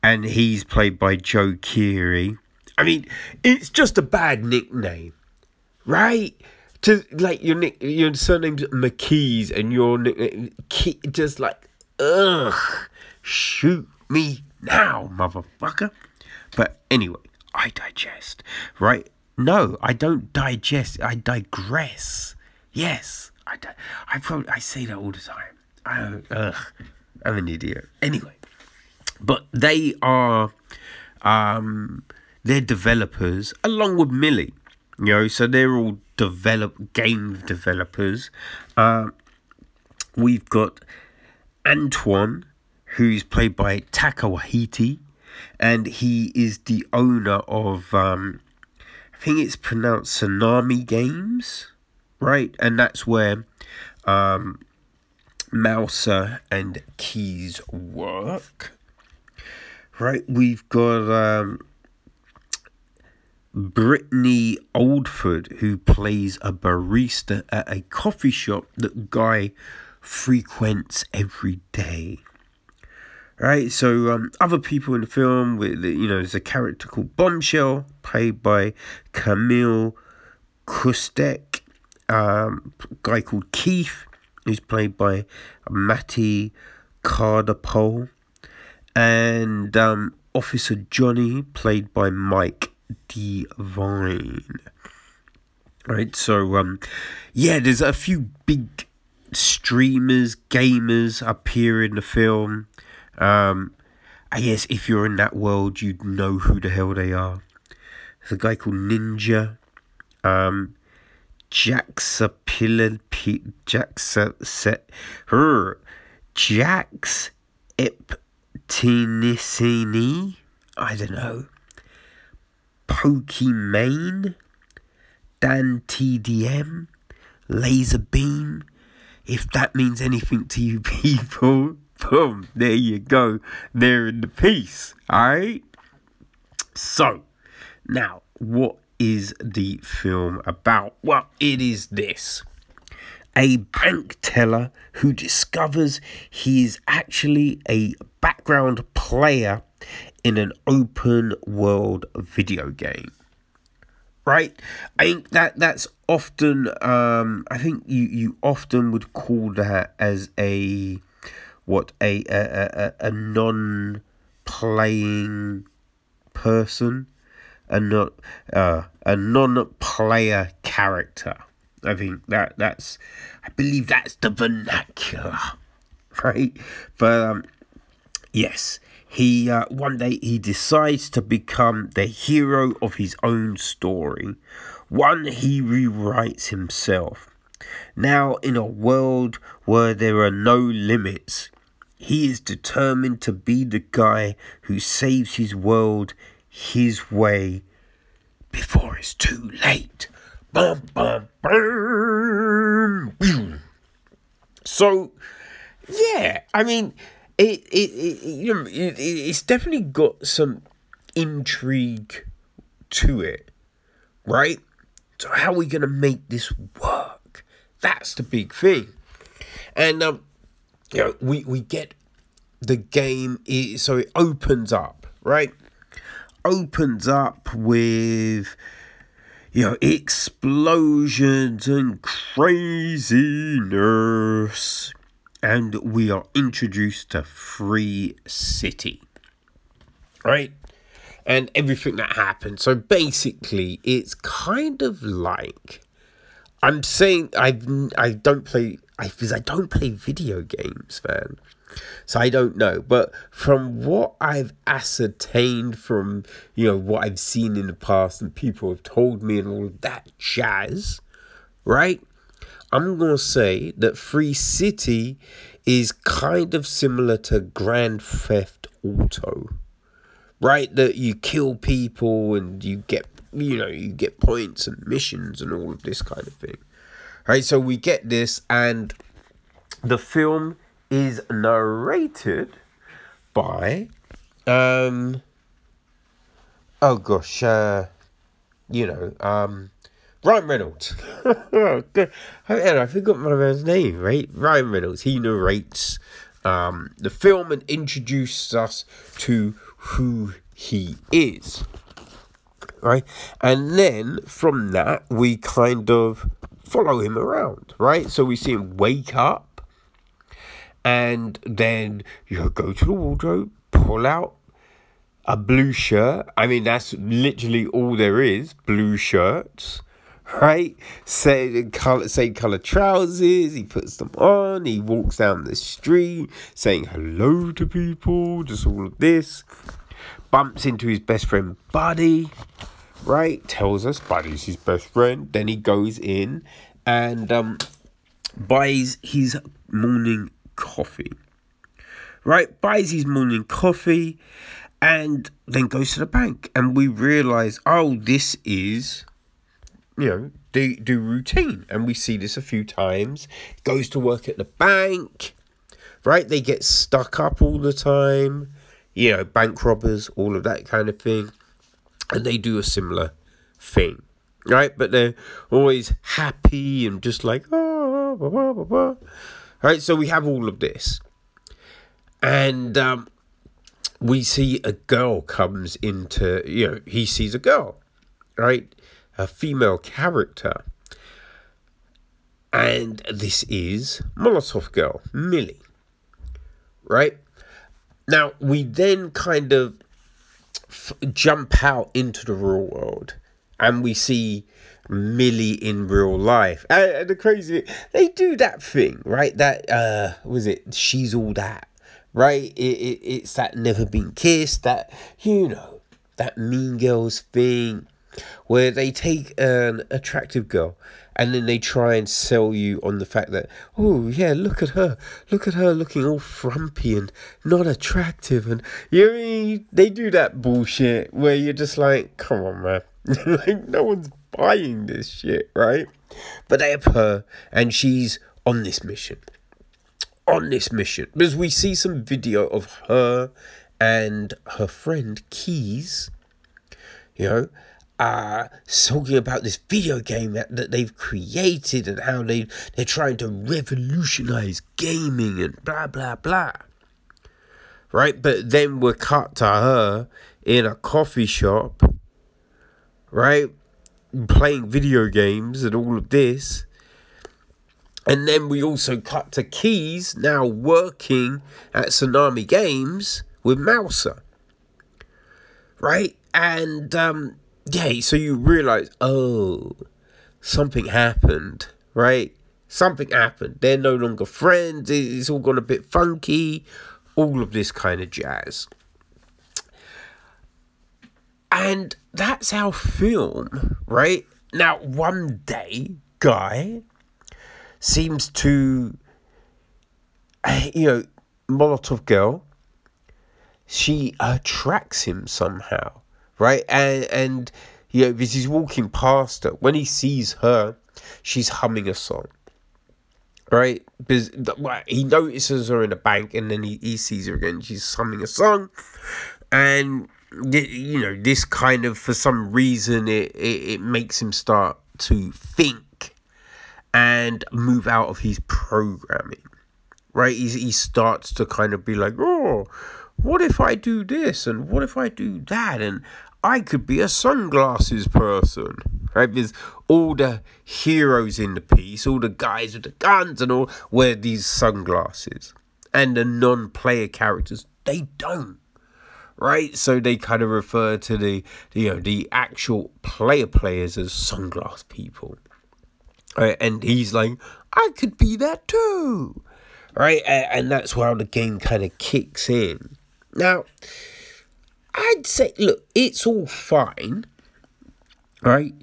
and he's played by Joe Keery. I mean, it's just a bad nickname, right? To like your nick, your surname's McKees, and your nickname just like ugh, shoot me now, motherfucker. But anyway, I digest, right? No, I don't digest. I digress. Yes, I. Di- I probably I say that all the time. I, ugh, I'm an idiot. Anyway, but they are, um, they're developers along with Millie. You know, so they're all develop game developers. Uh, we've got Antoine, who's played by Taika Waititi, and he is the owner of um, I think it's pronounced Soonami Games, right? And that's where um, Mouser and Keys work. Right, we've got um, Britne Oldford, who plays a barista at a coffee shop that Guy frequents every day. Right, so um, other people in the film, with you know, there's a character called Bombshell, played by Camille Kostek, um, guy called Keith, who's played by Matty Cardarople, and um, Officer Johnny, played by Mike Devine. Right, so um, yeah, there's a few big streamers, gamers appear in the film. Um, I guess if you're in that world, you'd know who the hell they are. There's a guy called Ninja. Um, Jaxapilla Jaxa set her Jax Eptinicini. I don't know. Pokimane, Dan TDM, LazarBeam. If that means anything to you people, boom, there you go. They're in the piece. Alright? So, now, what is the film about? Well, it is this. A bank teller who discovers he is actually a background player in an open world video game. Right? I think that that's often um I think you you often would call that as a what a a, a, a non playing person a not uh, a non-player character. I think that that's I believe that's the vernacular, right? But um, yes, he uh, one day he decides to become the hero of his own story, one he rewrites himself. Now, in a world where there are no limits, he is determined to be the guy who saves his world his way before it's too late. Bum, bum, bum. So, yeah, I mean, it, it, it you know, it, it's definitely got some intrigue to it, right? So, how are we gonna make this work? That's the big thing, and um, you know, we we get the game. is So it opens up, right? opens up with you know explosions and craziness and we are introduced to free city right and everything that happens so basically it's kind of like i'm saying i i don't play i because i don't play video games man so I don't know. But from what I've ascertained from, you know, what I've seen in the past and people have told me and all that jazz, right? I'm going to say that Free City is kind of similar to Grand Theft Auto, right? That you kill people and you get you know, you get points and missions and all of this kind of thing. Right, so we get this, and the film is narrated by, um, oh gosh, uh, you know, um, Ryan Reynolds. oh, I, I forgot my man's name, right? Ryan Reynolds. He narrates um, the film and introduces us to who he is. Right? And then from that, we kind of follow him around, right? So we see him wake up and then you know, go to the wardrobe, pull out a blue shirt. I mean, that's literally all there is blue shirts right? Same color, same color trousers. He puts them on. He walks down the street saying hello to people. Just all of this. Bumps into his best friend Buddy, right? Tells us Buddy's his best friend. Then he goes in and um, buys his morning coffee. Right? Buys his morning coffee and then goes to the bank. And we realize, oh, this is you know, do do routine, and we see this a few times. Goes to work at the bank, right? They get stuck up all the time, you know, bank robbers, all of that kind of thing, and they do a similar thing, right? But they're always happy and just like oh, blah, blah, blah, blah. right. So we have all of this, and um, we see a girl comes into you know he sees a girl, right? A female character. And this is Molotov Girl, Millie. Right? Now, we then kind of f- jump out into the real world and we see Millie in real life. And, and the crazy, they do that thing, right? That, uh, was it? She's all that, right? It, it, it's that never been kissed, that, you know, that Mean Girls thing where they take an attractive girl and then they try and sell you on the fact that oh yeah look at her. Look at her looking all frumpy and not attractive. And you know, they do that bullshit where you're just like come on man. Like no one's buying this shit right? But they have her and she's on this mission. On this mission. Because we see some video of her and her friend keys you know uh, talking about this video game that, that they've created and how they, they're trying to revolutionize gaming and blah, blah, blah. Right? But then we're cut to her in a coffee shop, right? Playing video games and all of this. And then we also cut to Keys now working at Soonami Games with Mouser. Right? And um, yeah, so you realize, oh, something happened, right? Something happened. They're no longer friends. It's all gone a bit funky. All of this kind of jazz. And that's our film, right? Now, one day, Guy seems to, eh, you know, Molotov girl, she attracts him somehow right? And and you know, he's walking past her, when he sees her, she's humming a song, right? Because he notices her in the bank, and then he, he sees her again. She's humming a song, and you know, this kind of for some reason it it, it makes him start to think and move out of his programming, right? He he starts to kind of be like, oh what if I do this and what if I do that and I could be a sunglasses person, right? Because all the heroes in the piece, all the guys with the guns and all, wear these sunglasses, and the non-player characters they don't, right? So they kind of refer to the, you know the actual player players as sunglass people, right? And he's like, I could be that too, right? And that's where the game kind of kicks in. Now I'd say, look, it's all fine, right?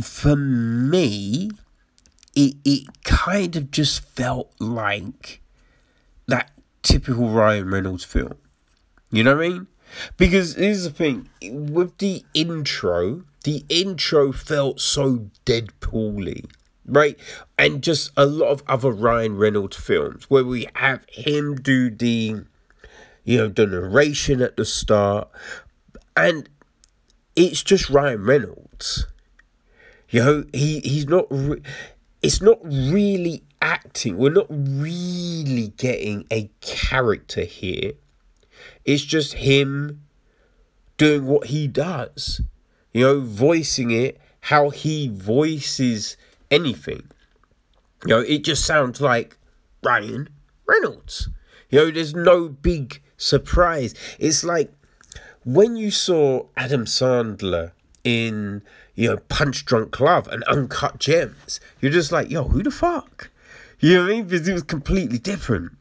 For me, it, it kind of just felt like that typical Ryan Reynolds film. You know what I mean? Because here's the thing with the intro, the intro felt so Deadpool-y, right? And just a lot of other Ryan Reynolds films where we have him do the, you know, the narration at the start, and it's just Ryan Reynolds. You know, he he's not. Re- it's not really acting. We're not really getting a character here. It's just him doing what he does. You know, voicing it how he voices anything. You know, it just sounds like Ryan Reynolds. You know, there's no big surprise. It's like when you saw Adam Sandler in, you know, Punch Drunk Love and Uncut Gems, you're just like, yo, who the fuck? You know what I mean? Because it was completely different.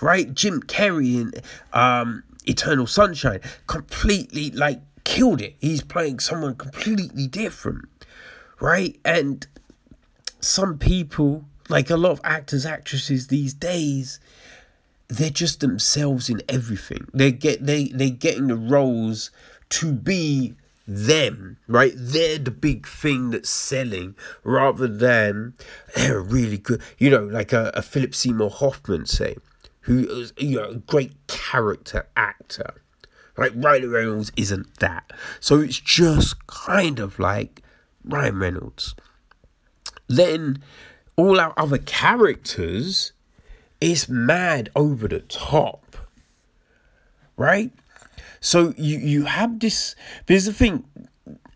Right? Jim Carrey in um, Eternal Sunshine completely like killed it. He's playing someone completely different. Right? And some people, like a lot of actors, actresses these days, they're just themselves in everything. They get they they getting the roles to be them, right? They're the big thing that's selling rather than they're really good. You know, like a, a Philip Seymour Hoffman, say, who is you know a great character actor. Right, Ryan Reynolds isn't that. So it's just kind of like Ryan Reynolds. Then all our other characters is mad over the top. Right? So you you have this there's a thing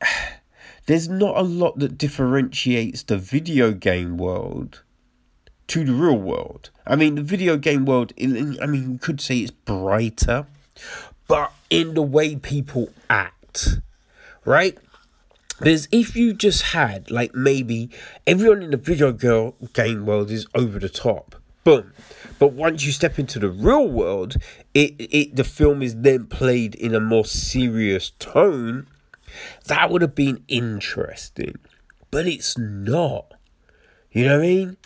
there's not a lot that differentiates the video game world to the real world. I mean, the video game world, I mean, you could say it's brighter, but in the way people act, right? There's if you just had like maybe everyone in the video girl game world is over the top, boom. But once you step into the real world, it it the film is then played in a more serious tone. That would have been interesting, but it's not. You know what I mean?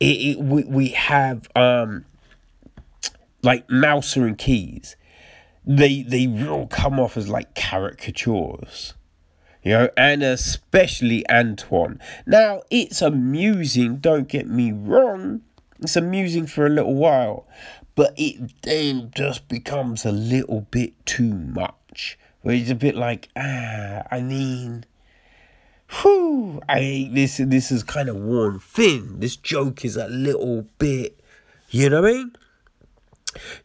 It, it we we have um like Mouser and Keys. They they will come off as like caricatures you know, and especially Antoine. Now, it's amusing, don't get me wrong, it's amusing for a little while, but it then just becomes a little bit too much. Where it's a bit like, ah, I mean, whew, I this this is kind of worn thin. This joke is a little bit, you know what I mean?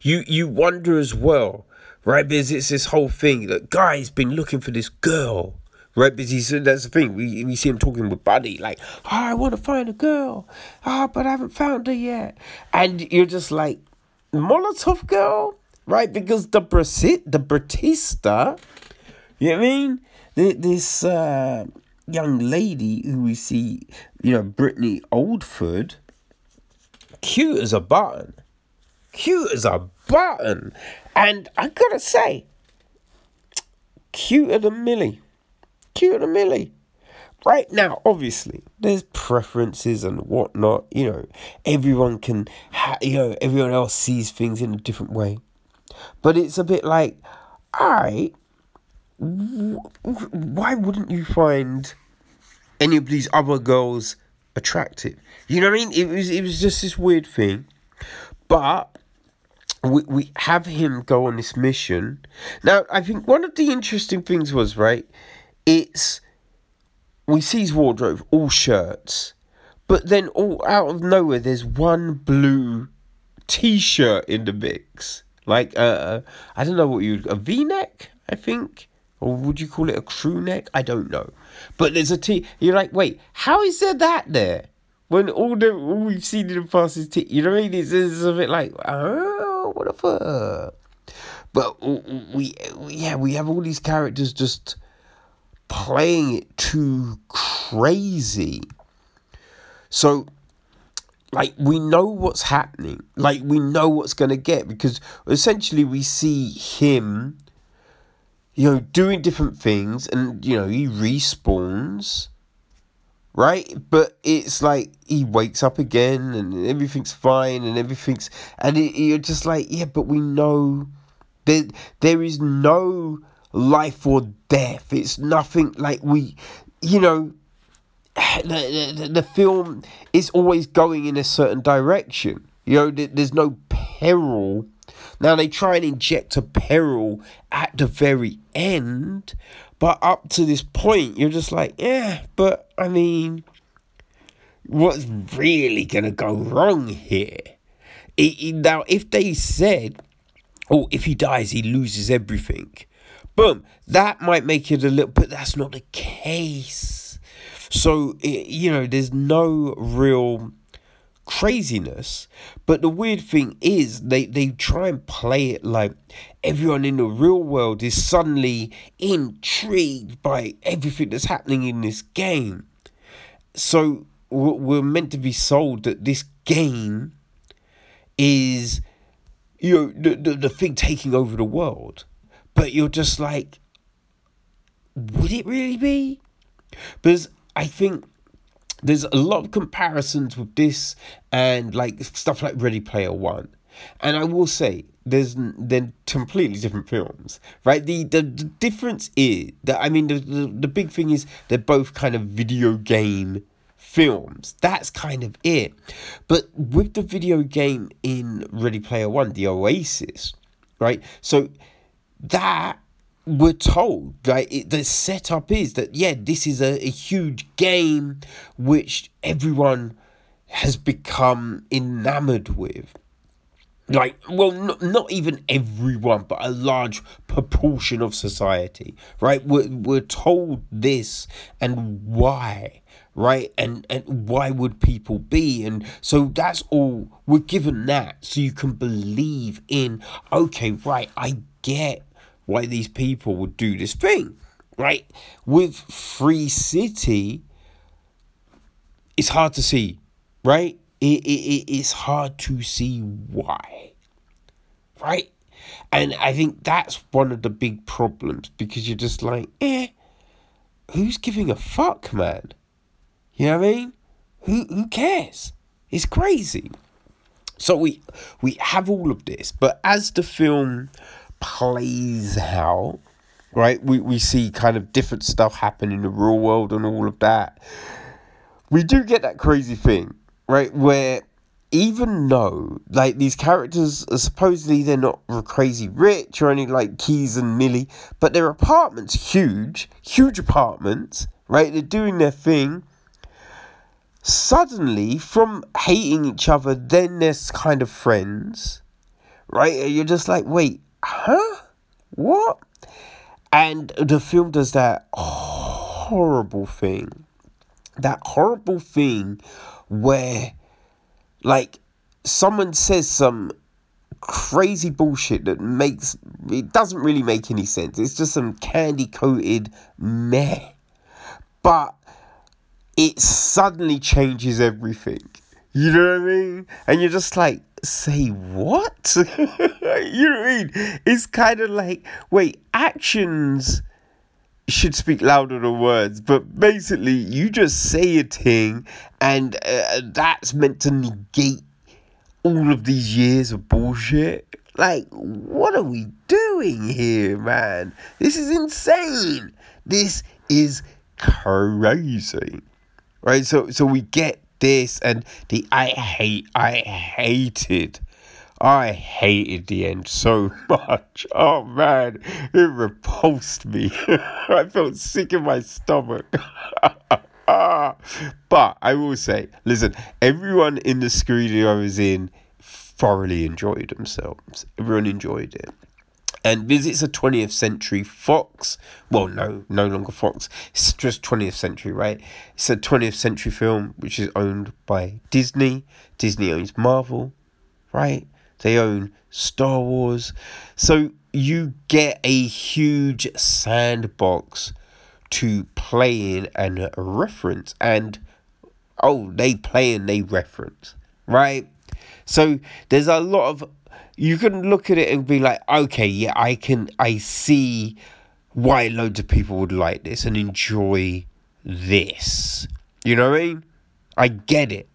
You you wonder as well, right? Because it's this whole thing that guy's been looking for this girl right? Because he's, that's the thing. We, we see him talking with Buddy, like, oh, I want to find a girl, ah, oh, but I haven't found her yet. And you're just like, Molotov girl, right? Because the Brasit, the Batista, you know what I mean? This uh, young lady who we see, you know, Britne Oldford, cute as a button, cute as a button, and I gotta say, cuter than Millie cute and Millie. Right now, obviously, there's preferences and whatnot. You know, everyone can, ha- you know, everyone else sees things in a different way. But it's a bit like, I, why wouldn't you find any of these other girls attractive? You know what I mean? It was, it was just this weird thing. But we, we have him go on this mission. Now, I think one of the interesting things was, right, it's we see his wardrobe all shirts, but then all out of nowhere there's one blue t-shirt in the mix, like uh, I don't know what you a V-neck, I think, or would you call it a crew neck? I don't know, but there's a t. You're like, wait, how is there that there? When all the all we've seen in the past is t. You know what I mean? It's, it's a bit like, oh, what the fuck. But we, yeah, we have all these characters just playing it too crazy. So, like, we know what's happening. Like, we know what's going to get because essentially we see him, you know, doing different things and, you know, he respawns, right? But it's like he wakes up again and everything's fine and everything's. And it, you're just like, yeah, but we know There, there is no life or death. It's nothing like we, you know, the, the, the film is always going in a certain direction. You know, there's no peril. Now they try and inject a peril at the very end, but up to this point, you're just like, yeah, but I mean, what's really gonna go wrong here? Now, if they said, oh, if he dies, he loses everything, boom, that might make it a little, but that's not the case. So, it, you know, there's no real craziness. But the weird thing is, they, they try and play it like everyone in the real world is suddenly intrigued by everything that's happening in this game. So we're meant to be sold that this game is, you know, the, the, the thing taking over the world. But you're just like, would it really be? Because I think there's a lot of comparisons with this and like stuff like Ready Player One. And I will say, there's they're completely different films, right? The the, the difference is that I mean the, the the big thing is they're both kind of video game films. That's kind of it. But with the video game in Ready Player One, the Oasis, right? So that we're told like it, the setup is that yeah this is a, a huge game which everyone has become enamored with. Like well not, not even everyone but a large proportion of society right? We're, we're told this and why right? And and why would people be? And so that's all we're given that so you can believe in okay right i get why these people would do this thing, right? With Free City, it's hard to see, right? It, it, it, it's hard to see why, right? And I think that's one of the big problems because you're just like, eh, who's giving a fuck, man? You know what I mean? Who who cares? It's crazy. So we we have all of this, but as the film plays out, right? We, we see kind of different stuff happen in the real world and all of that. We do get that crazy thing, right? Where even though like these characters are supposedly they're not crazy rich or anything like Keys and Millie, but their apartments huge, huge apartments, right? They're doing their thing. Suddenly, from hating each other, then they're kind of friends, right? You're just like, wait, huh? What? And the film does that horrible thing. That horrible thing where, like, someone says some crazy bullshit that makes it doesn't really make any sense. It's just some candy coated meh. But it suddenly changes everything. You know what I mean? And you're just like, say what? you know what I mean? It's kind of like, wait, actions should speak louder than words, but basically, you just say a thing, and uh, that's meant to negate all of these years of bullshit. Like, what are we doing here, man? This is insane. This is crazy. Right? So so we get this and the I hate I hated I hated the end so much. Oh man, it repulsed me. I felt sick in my stomach. but I will say, listen, everyone in the studio I was in thoroughly enjoyed themselves. Everyone enjoyed it and visits a 20th century Fox. Well, no, no longer Fox. It's just 20th century, right? It's a 20th century film which is owned by Disney. Disney owns Marvel, right? They own Star Wars. So you get a huge sandbox to play in and reference. And oh, they play and they reference, right? So there's a lot of you can look at it and be like, okay, yeah, I can, I see why loads of people would like this and enjoy this. You know what I mean? I get it.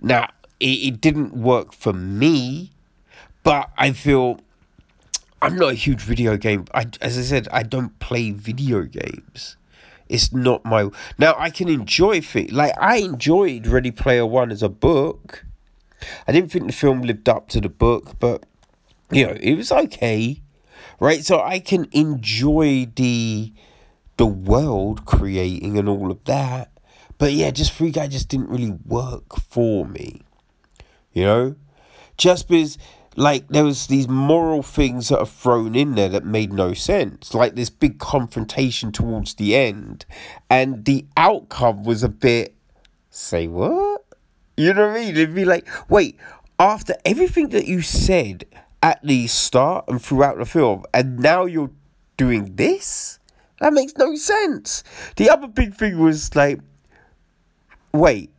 Now, it, it didn't work for me, but I feel I'm not a huge video game. I, as I said, I don't play video games. It's not my. Now I can enjoy things like I enjoyed Ready Player One as a book. I didn't think the film lived up to the book, but you know it was okay, right? So I can enjoy the the world creating and all of that. But yeah, just Free Guy just didn't really work for me. You know? Just because like there was these moral things that are thrown in there that made no sense like this big confrontation towards the end and the outcome was a bit say what you know what i mean it'd be like wait after everything that you said at the start and throughout the film and now you're doing this that makes no sense the other big thing was like wait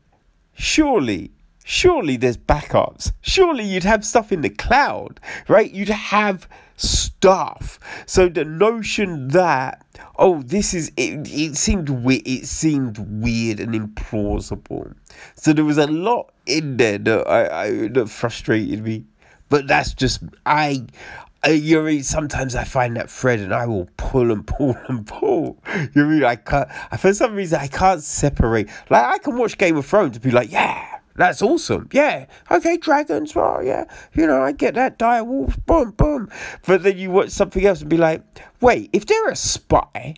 surely surely there's backups. Surely you'd have stuff in the cloud, right? You'd have stuff. So the notion that oh, this is it, it seemed weird. It seemed weird and implausible. So there was a lot in there that I, I that frustrated me. But that's just I. Uh, you know, sometimes I find that thread and I will pull and pull and pull. You know, I I can't. For some reason, I can't separate. Like I can watch Game of Thrones and be like, yeah, that's awesome. Yeah. Okay, dragons. Well, yeah. You know, I get that. Dire wolves. Boom, boom. But then you watch something else and be like, wait, if they're a spy,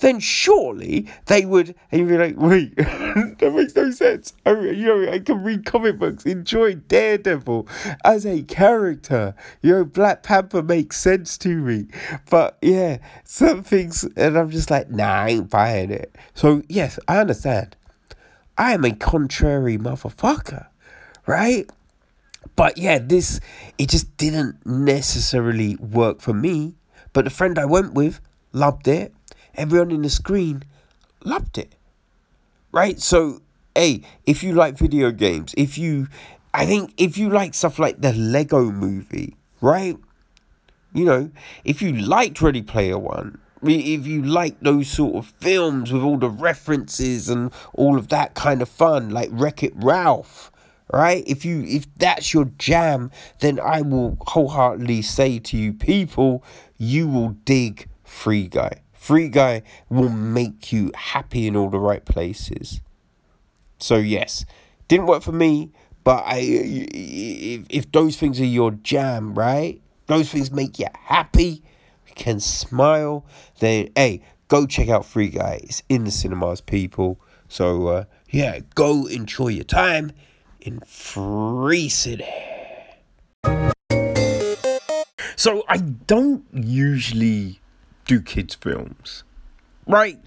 then surely they would. And you'd be like, wait, that makes no sense. I, you know, I can read comic books, enjoy Daredevil as a character. You know, Black Panther makes sense to me. But yeah, some things, and I'm just like, nah, I ain't buying it. So, yes, I understand. I am a contrary motherfucker, right? But yeah, this it just didn't necessarily work for me. But the friend I went with loved it. Everyone in the screen loved it. Right? So, hey, if you like video games, if you I think if you like stuff like the Lego movie, right? You know, if you liked Ready Player One, if you like those sort of films with all the references and all of that kind of fun, like Wreck It Ralph, right? If you if that's your jam, then I will wholeheartedly say to you, people, you will dig Free Guy. Free Guy will make you happy in all the right places. So yes, didn't work for me, but I if if those things are your jam, right? Those things make you happy can smile, then hey, go check out Free Guys in the cinemas, people. So uh, yeah, go enjoy your time in Free City. So I don't usually do kids films, right?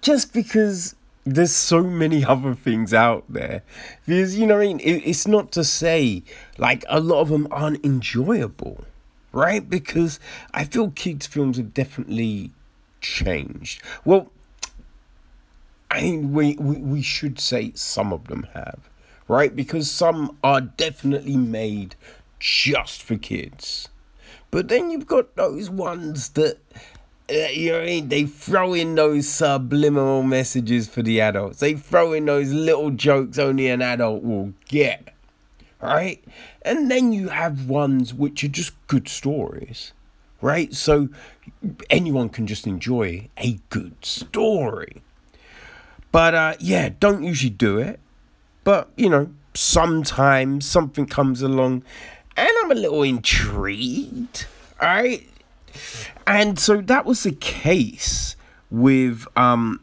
Just because there's so many other things out there. Because you know I mean. it's not to say like a lot of them aren't enjoyable right? Because I feel kids' films have definitely changed. Well, I think we, we, we should say some of them have, right? Because some are definitely made just for kids. But then you've got those ones that, uh, you know I mean? They throw in those subliminal messages for the adults. They throw in those little jokes only an adult will get right? And then you have ones which are just good stories, right? So anyone can just enjoy a good story. But uh, yeah, don't usually do it. But you know, sometimes something comes along and I'm a little intrigued, right? And so that was the case with um,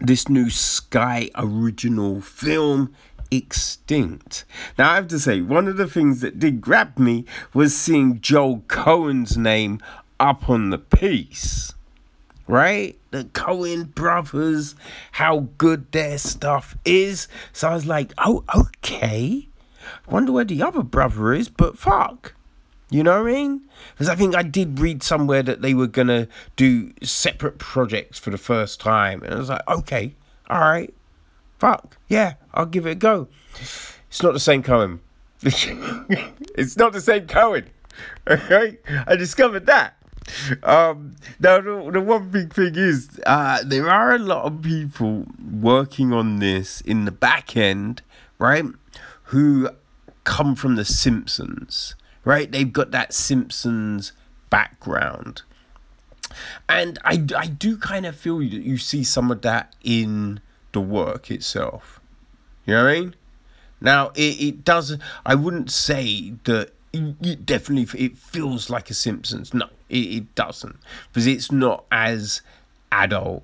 this new Sky original film extinct. Now, I have to say, one of the things that did grab me was seeing Joel Cohen's name up on the piece. Right? The Coen brothers, how good their stuff is. So I was like, oh, okay. Wonder where the other brother is, but fuck. You know what I mean? Because I think I did read somewhere that they were going to do separate projects for the first time. And I was like, okay, all right, fuck, yeah, I'll give it a go. It's not the same Cohen. it's not the same Cohen. Okay, I discovered that. Um, now the, the one big thing is, uh, there are a lot of people working on this in the back end, right? Who come from the Simpsons, right? They've got that Simpsons background. And I, I do kind of feel that you see some of that in the work itself. You know what I mean? Now, it, it doesn't, I wouldn't say that it definitely it feels like a Simpsons. No, it, it doesn't. Because it's not as adult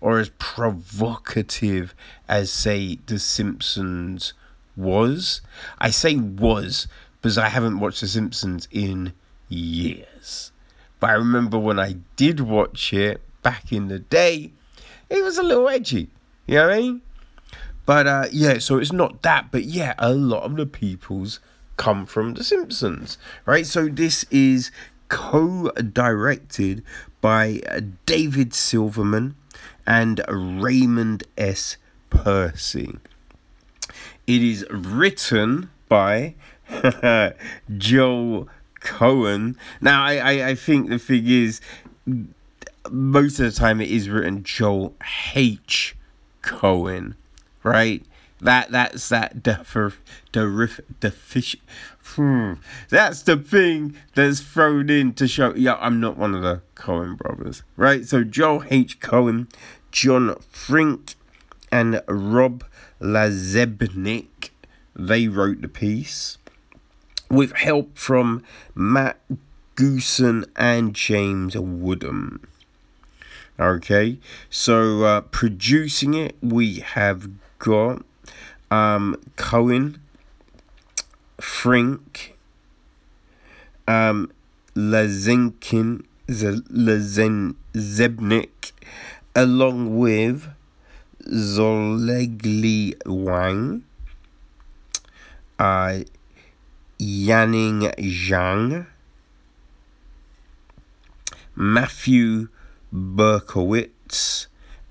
or as provocative as, say, The Simpsons was. I say was because I haven't watched The Simpsons in years. But I remember when I did watch it back in the day, it was a little edgy. You know what I mean? But uh, yeah, so it's not that, but yeah, a lot of the people's come from The Simpsons, right? So this is co directed by uh, David Silverman and Raymond S. Persi. It is written by Joel Cohen. Now, I, I, I think the thing is, most of the time it is written Joel H. Cohen, right? That that's that the the fish. Hmm. That's the thing that's thrown in to show. Yeah, I'm not one of the Coen brothers, right? So Joel H. Cohen, John Frink, and Rob Lazebnik, they wrote the piece with help from Matt Goosen and James Woodham. Okay, so uh, producing it, we have got um, Cohen, Frink, um, Lazenkin, Lazen, Zebnik, along with Zolegli Wang, uh, Yanning Zhang, Matthew Berkowitz,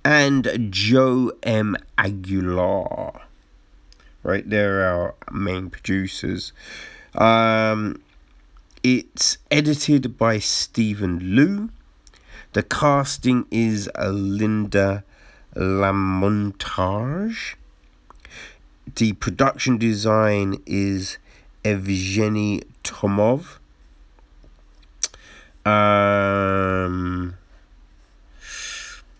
and Joe M. Aguilar. Right, they're our main producers. Um, it's edited by Stephen Liu. The casting is Linda Lamontagne. The production design is Evgeny Tomov. Um,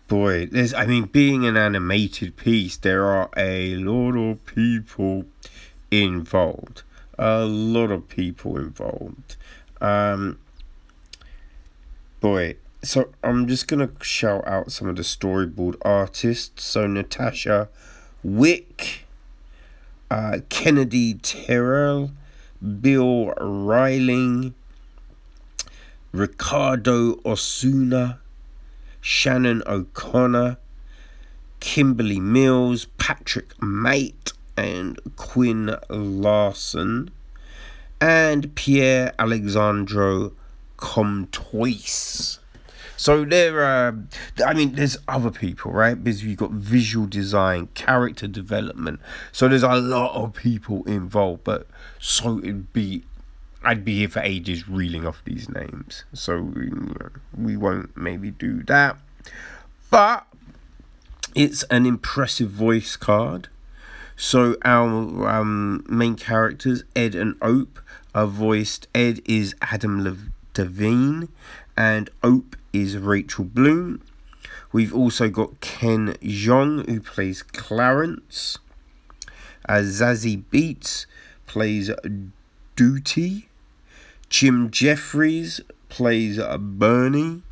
boy, there's, I mean, being an animated piece, there are a lot of people involved. A lot of people involved. Um, boy, so I'm just gonna shout out some of the storyboard artists. So Natasha Wick, uh, Kennedy Terrell, Bill Riling, Ricardo Osuna, Shannon O'Connor, Kimberly Mills, Patrick Mate, and Quinn Larson, and Pierre Alexandro Comtois. So there are, I mean, there's other people, right? Because you've got visual design, character development. So there's a lot of people involved, but so it'd be I'd be here for ages reeling off these names. So we won't maybe do that. But it's an impressive voice card. So our um, main characters, Ed and Ope, are voiced. Ed is Adam Devine, and Ope is Rachel Bloom. We've also got Ken Jeong, who plays Clarence. Uh, Zazie Beetz plays Duty. Jim Jefferies plays uh, Bernie.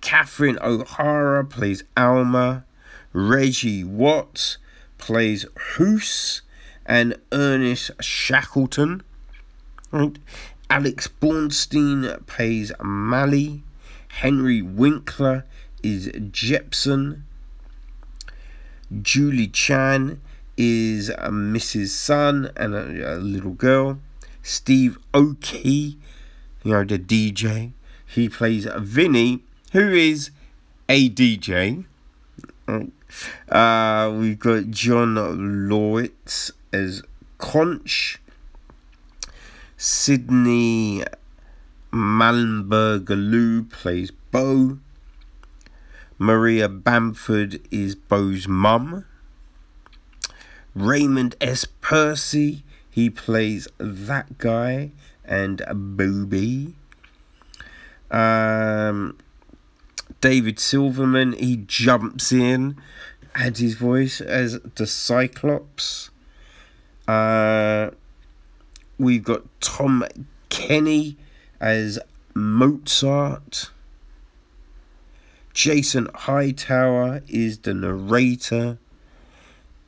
Catherine O'Hara plays Alma. Reggie Watts plays Hoos. And Ernest Shackleton. Right. Alex Borstein plays Mally. Henry Winkler is Jepson. Julie Chan is uh, Mrs. Sun and a, a little girl. Steve Aoki, you know, the DJ. He plays Vinny, who is a DJ. Uh, we've got Jon Lovitz as Conch. Sydney Mallenberger plays Bo. Maria Bamford is Bo's mum. Raymond S. Persi he plays that guy and Booby. Um, David Silverman, he jumps in, adds his voice as the Cyclops. Uh, we've got Tom Kenny as Mozart. Jason Hightower is the narrator.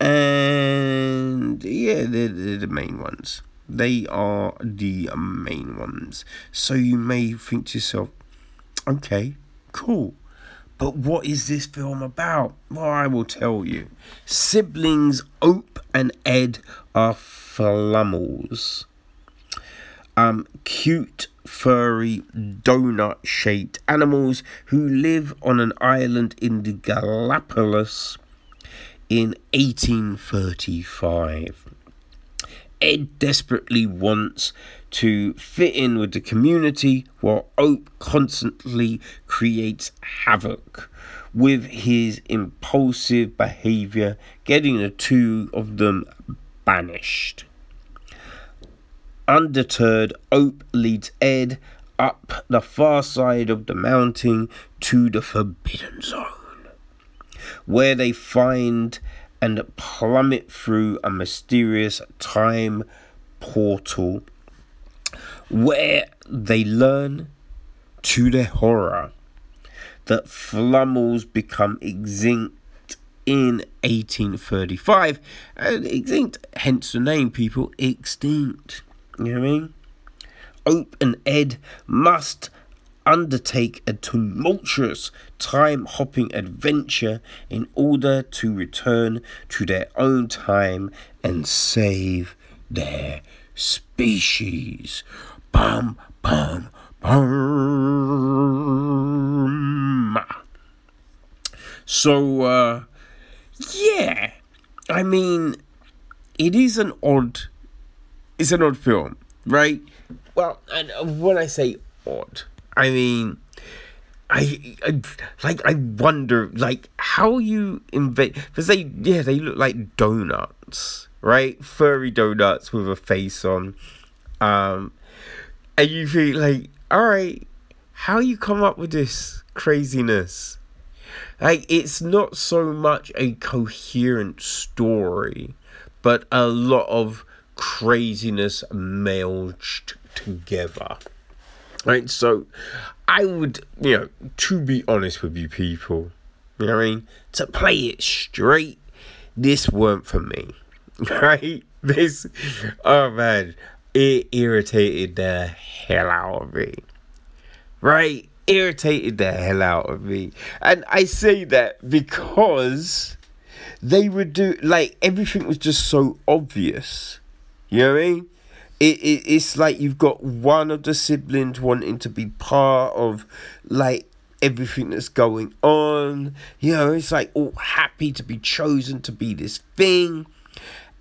And yeah, they're, they're the main ones. They are the main ones. So you may think to yourself, okay, cool. But what is this film about? Well, I will tell you. Siblings Ope and Ed are flummels. Um, cute, furry, donut shaped animals who live on an island in the Galapagos in 1835. Ed desperately wants to fit in with the community while Ope constantly creates havoc with his impulsive behavior, getting the two of them banished. Undeterred, Ope leads Ed up the far side of the mountain to the Forbidden Zone, where they find and plummet through a mysterious time portal where they learn to their horror that flummels become extinct in 1835 and extinct hence the name people extinct. You know what i mean? Ope and ed must undertake a tumultuous time hopping adventure in order to return to their own time and save their species. Bum, bum, bum. So, uh, yeah, I mean, it is an odd, it's an odd film, right? Well, and when I say odd, I mean, I, I like I wonder like how you invent because they yeah they look like donuts right? Furry donuts with a face on. Um and you think like all right how you come up with this craziness? Like it's not so much a coherent story but a lot of craziness melded together Right, so I would, you know, to be honest with you people, you know what I mean? To play it straight, this weren't for me. Right? This, oh man, it irritated the hell out of me. Right? Irritated the hell out of me. And I say that because they would do, like, everything was just so obvious. You know what I mean? It, it it's like you've got one of the siblings wanting to be part of like everything that's going on. You know, it's like all happy to be chosen to be this thing,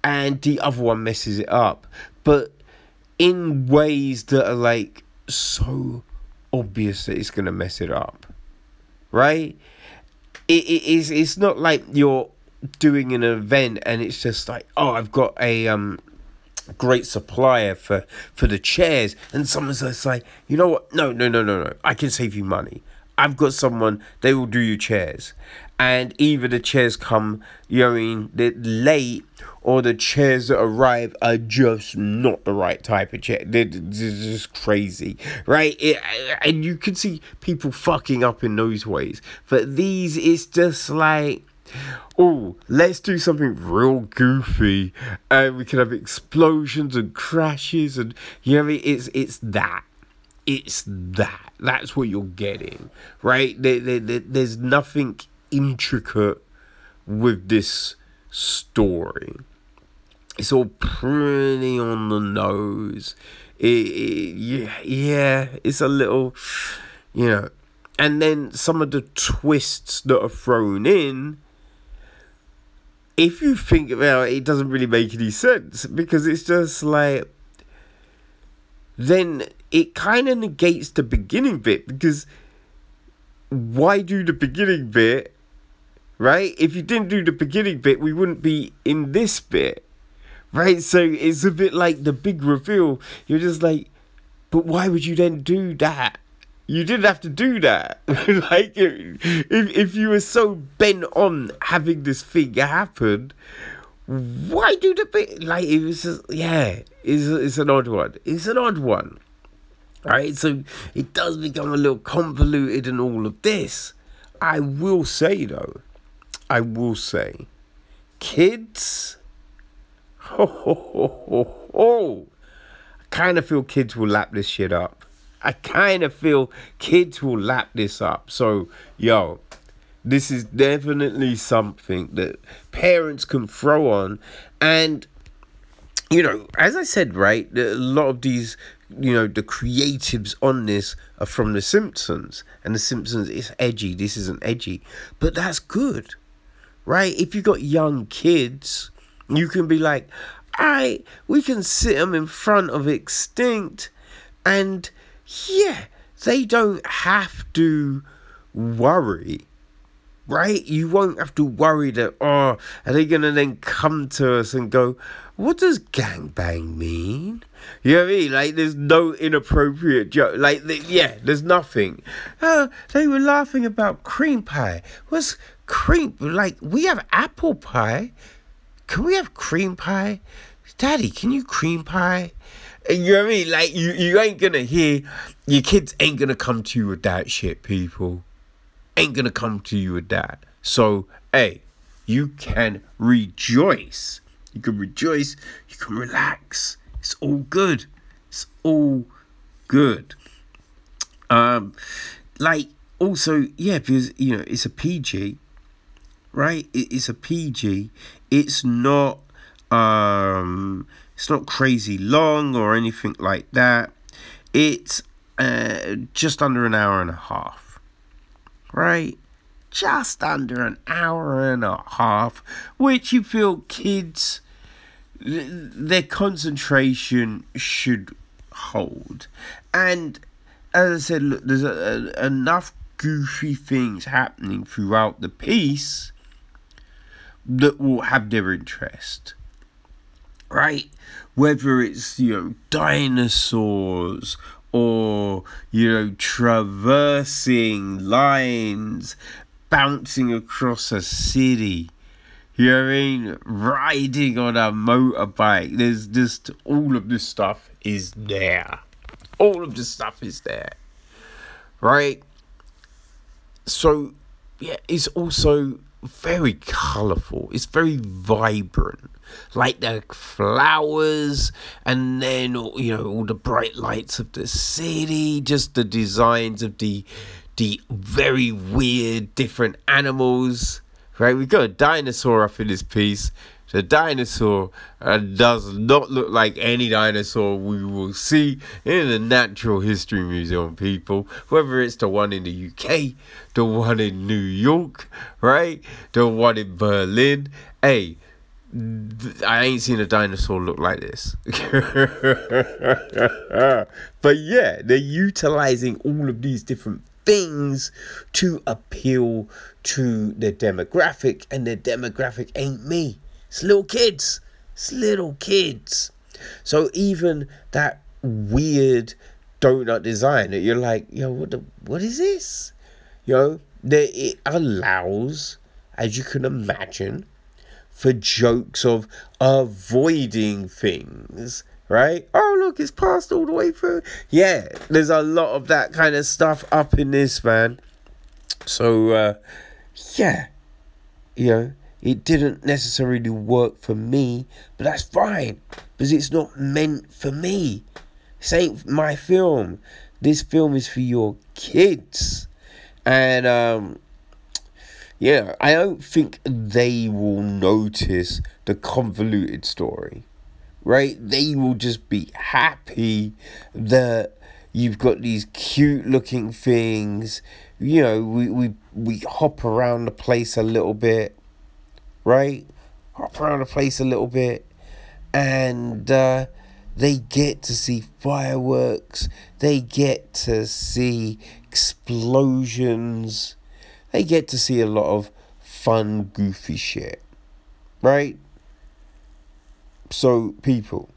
and the other one messes it up, but in ways that are like so obvious that it's gonna mess it up, right? It, it is. It's not like you're doing an event and it's just like, oh, I've got a um great supplier for for the chairs. And someone's just like you know what? No no no no no. I can save you money. I've got someone they will do your chairs. And either the chairs come you know i mean they're late or the chairs that arrive are just not the right type of chair. They're, they're just crazy right? It, and you can see people fucking up in those ways. But these it's just like oh, let's do something real goofy, and we can have explosions and crashes, and you know, it's it's that, it's that. That's what you're getting, right? There, there, there, there's nothing intricate with this story. It's all pretty on the nose. It, it, yeah, yeah, it's a little, you know, and then some of the twists that are thrown in if you think about it, it doesn't really make any sense because it's just like then it kind of negates the beginning bit because why do the beginning bit right? If you didn't do the beginning bit we wouldn't be in this bit right? So it's a bit like the big reveal. You're just like but why would you then do that You didn't have to do that. like, if, if you were so bent on having this thing happen, why do the bit? Like, it was just, yeah, it's, it's an odd one. It's an odd one. Right? So it does become a little convoluted and all of this. I will say, though, I will say, kids, ho, ho, ho, ho, ho. I kind of feel kids will lap this shit up. I kind of feel kids will lap this up. So, yo, this is definitely something that parents can throw on. And, you know, as I said, right, a lot of these, you know, the creatives on this are from The Simpsons. And The Simpsons is edgy. This isn't edgy. But that's good, right? If you've got young kids, you can be like, all right, we can sit them in front of Extinct and yeah, they don't have to worry, right? You won't have to worry that, oh, are they going to then come to us and go, what does gangbang mean? You know what I mean? Like, there's no inappropriate joke. Like, the, yeah, there's nothing. Oh, they were laughing about cream pie. What's cream? Like, we have apple pie. Can we have cream pie? Daddy, can you cream pie? You know what I mean? Like you, you ain't gonna hear your kids ain't gonna come to you with that shit, people. Ain't gonna come to you with that. So, hey, you can rejoice. You can rejoice. You can relax. It's all good. It's all good. Um, like also, yeah, because you know it's a PG, right? it's a PG. It's not um it's not crazy long or anything like that. It's uh, just under an hour and a half, right? Just under an hour and a half, which you feel kids, their concentration should hold. And as I said, look, there's a, a, enough goofy things happening throughout the piece that will have their interest right? Whether it's, you know, dinosaurs or, you know, traversing lines, bouncing across a city. You know what I mean? Riding on a motorbike. There's just all of this stuff is there. All of this stuff is there. Right? So, yeah, it's also very colourful. It's very vibrant like the flowers and then you know all the bright lights of the city just the designs of the the very weird different animals right we got a dinosaur up in this piece the dinosaur uh, does not look like any dinosaur we will see in the Natural History Museum, people. Whether it's the one in the UK, the one in New York, right? The one in Berlin. Hey, I ain't seen a dinosaur look like this. but yeah, they're utilizing all of these different things to appeal to their demographic, and their demographic ain't me. It's little kids. It's little kids. So even that weird donut design that you're like, yo, what the what is this? Yo, that it allows, as you can imagine, for jokes of avoiding things, right? Oh, look, it's passed all the way through. Yeah, there's a lot of that kind of stuff up in this, man. So, uh, yeah, you know, it didn't necessarily work for me, but that's fine because it's not meant for me. This ain't my film. This film is for your kids. And, um, yeah, I don't think they will notice the convoluted story, right? They will just be happy that you've got these cute looking things. You know, we, we, we hop around the place a little bit, right? Hop around the place a little bit, and uh, they get to see fireworks, they get to see explosions they get to see a lot of fun, goofy shit. Right? So, people,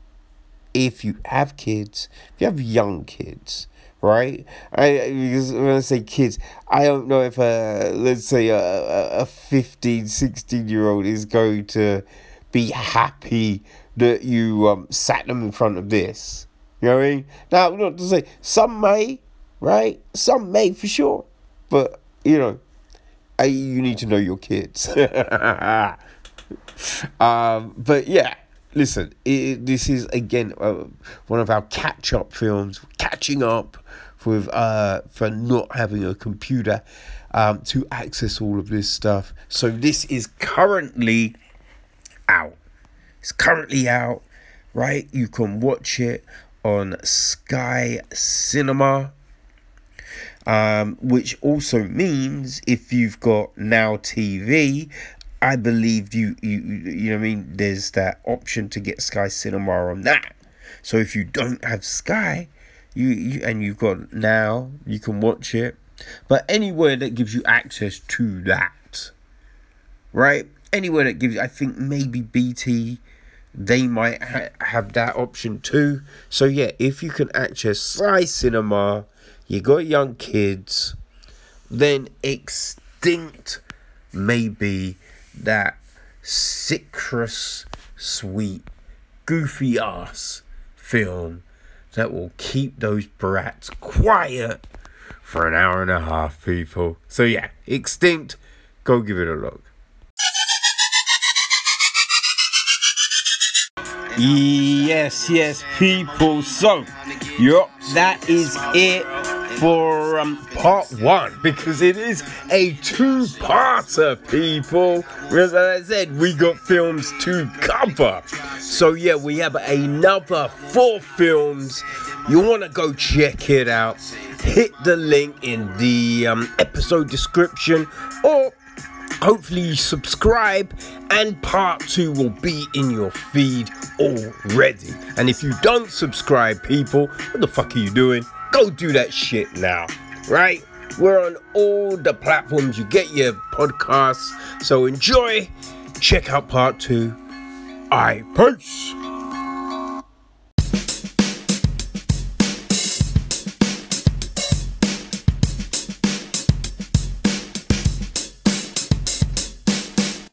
if you have kids, if you have young kids, right? I because when I say kids, I don't know if a let's say a, a, a 15, 16 year old is going to be happy that you um, sat them in front of this. You know what I mean? Now, not to say some may, right? Some may for sure, but you know, I, you need to know your kids. um, but yeah, listen, it, this is again uh, one of our catch-up films, catching up with uh, for not having a computer um, to access all of this stuff. So this is currently out. It's currently out, right? You can watch it on Sky Cinema. Um, which also means if you've got Now TV, I believe you, you you know I mean. There's that option to get Sky Cinema on that. So if you don't have Sky, you, you and you've got Now, you can watch it. But anywhere that gives you access to that, right? Anywhere that gives, I think maybe BT, they might ha- have that option too. So yeah, if you can access Sky Cinema you got young kids, then extinct may be that citrus sweet, goofy ass film that will keep those brats quiet for an hour and a half, people. So, yeah, extinct, go give it a look. Yes, yes, people. So, yep, that is it for um, part one because it is a two-parter, people. As I said, we got films to cover. So yeah, we have another four films. You want to go check it out? Hit the link in the um, episode description or hopefully you subscribe and part two will be in your feed already and if you don't subscribe people what the fuck are you doing go do that shit now right? We're on all the platforms. You get your podcasts. So enjoy. Check out part two. I peace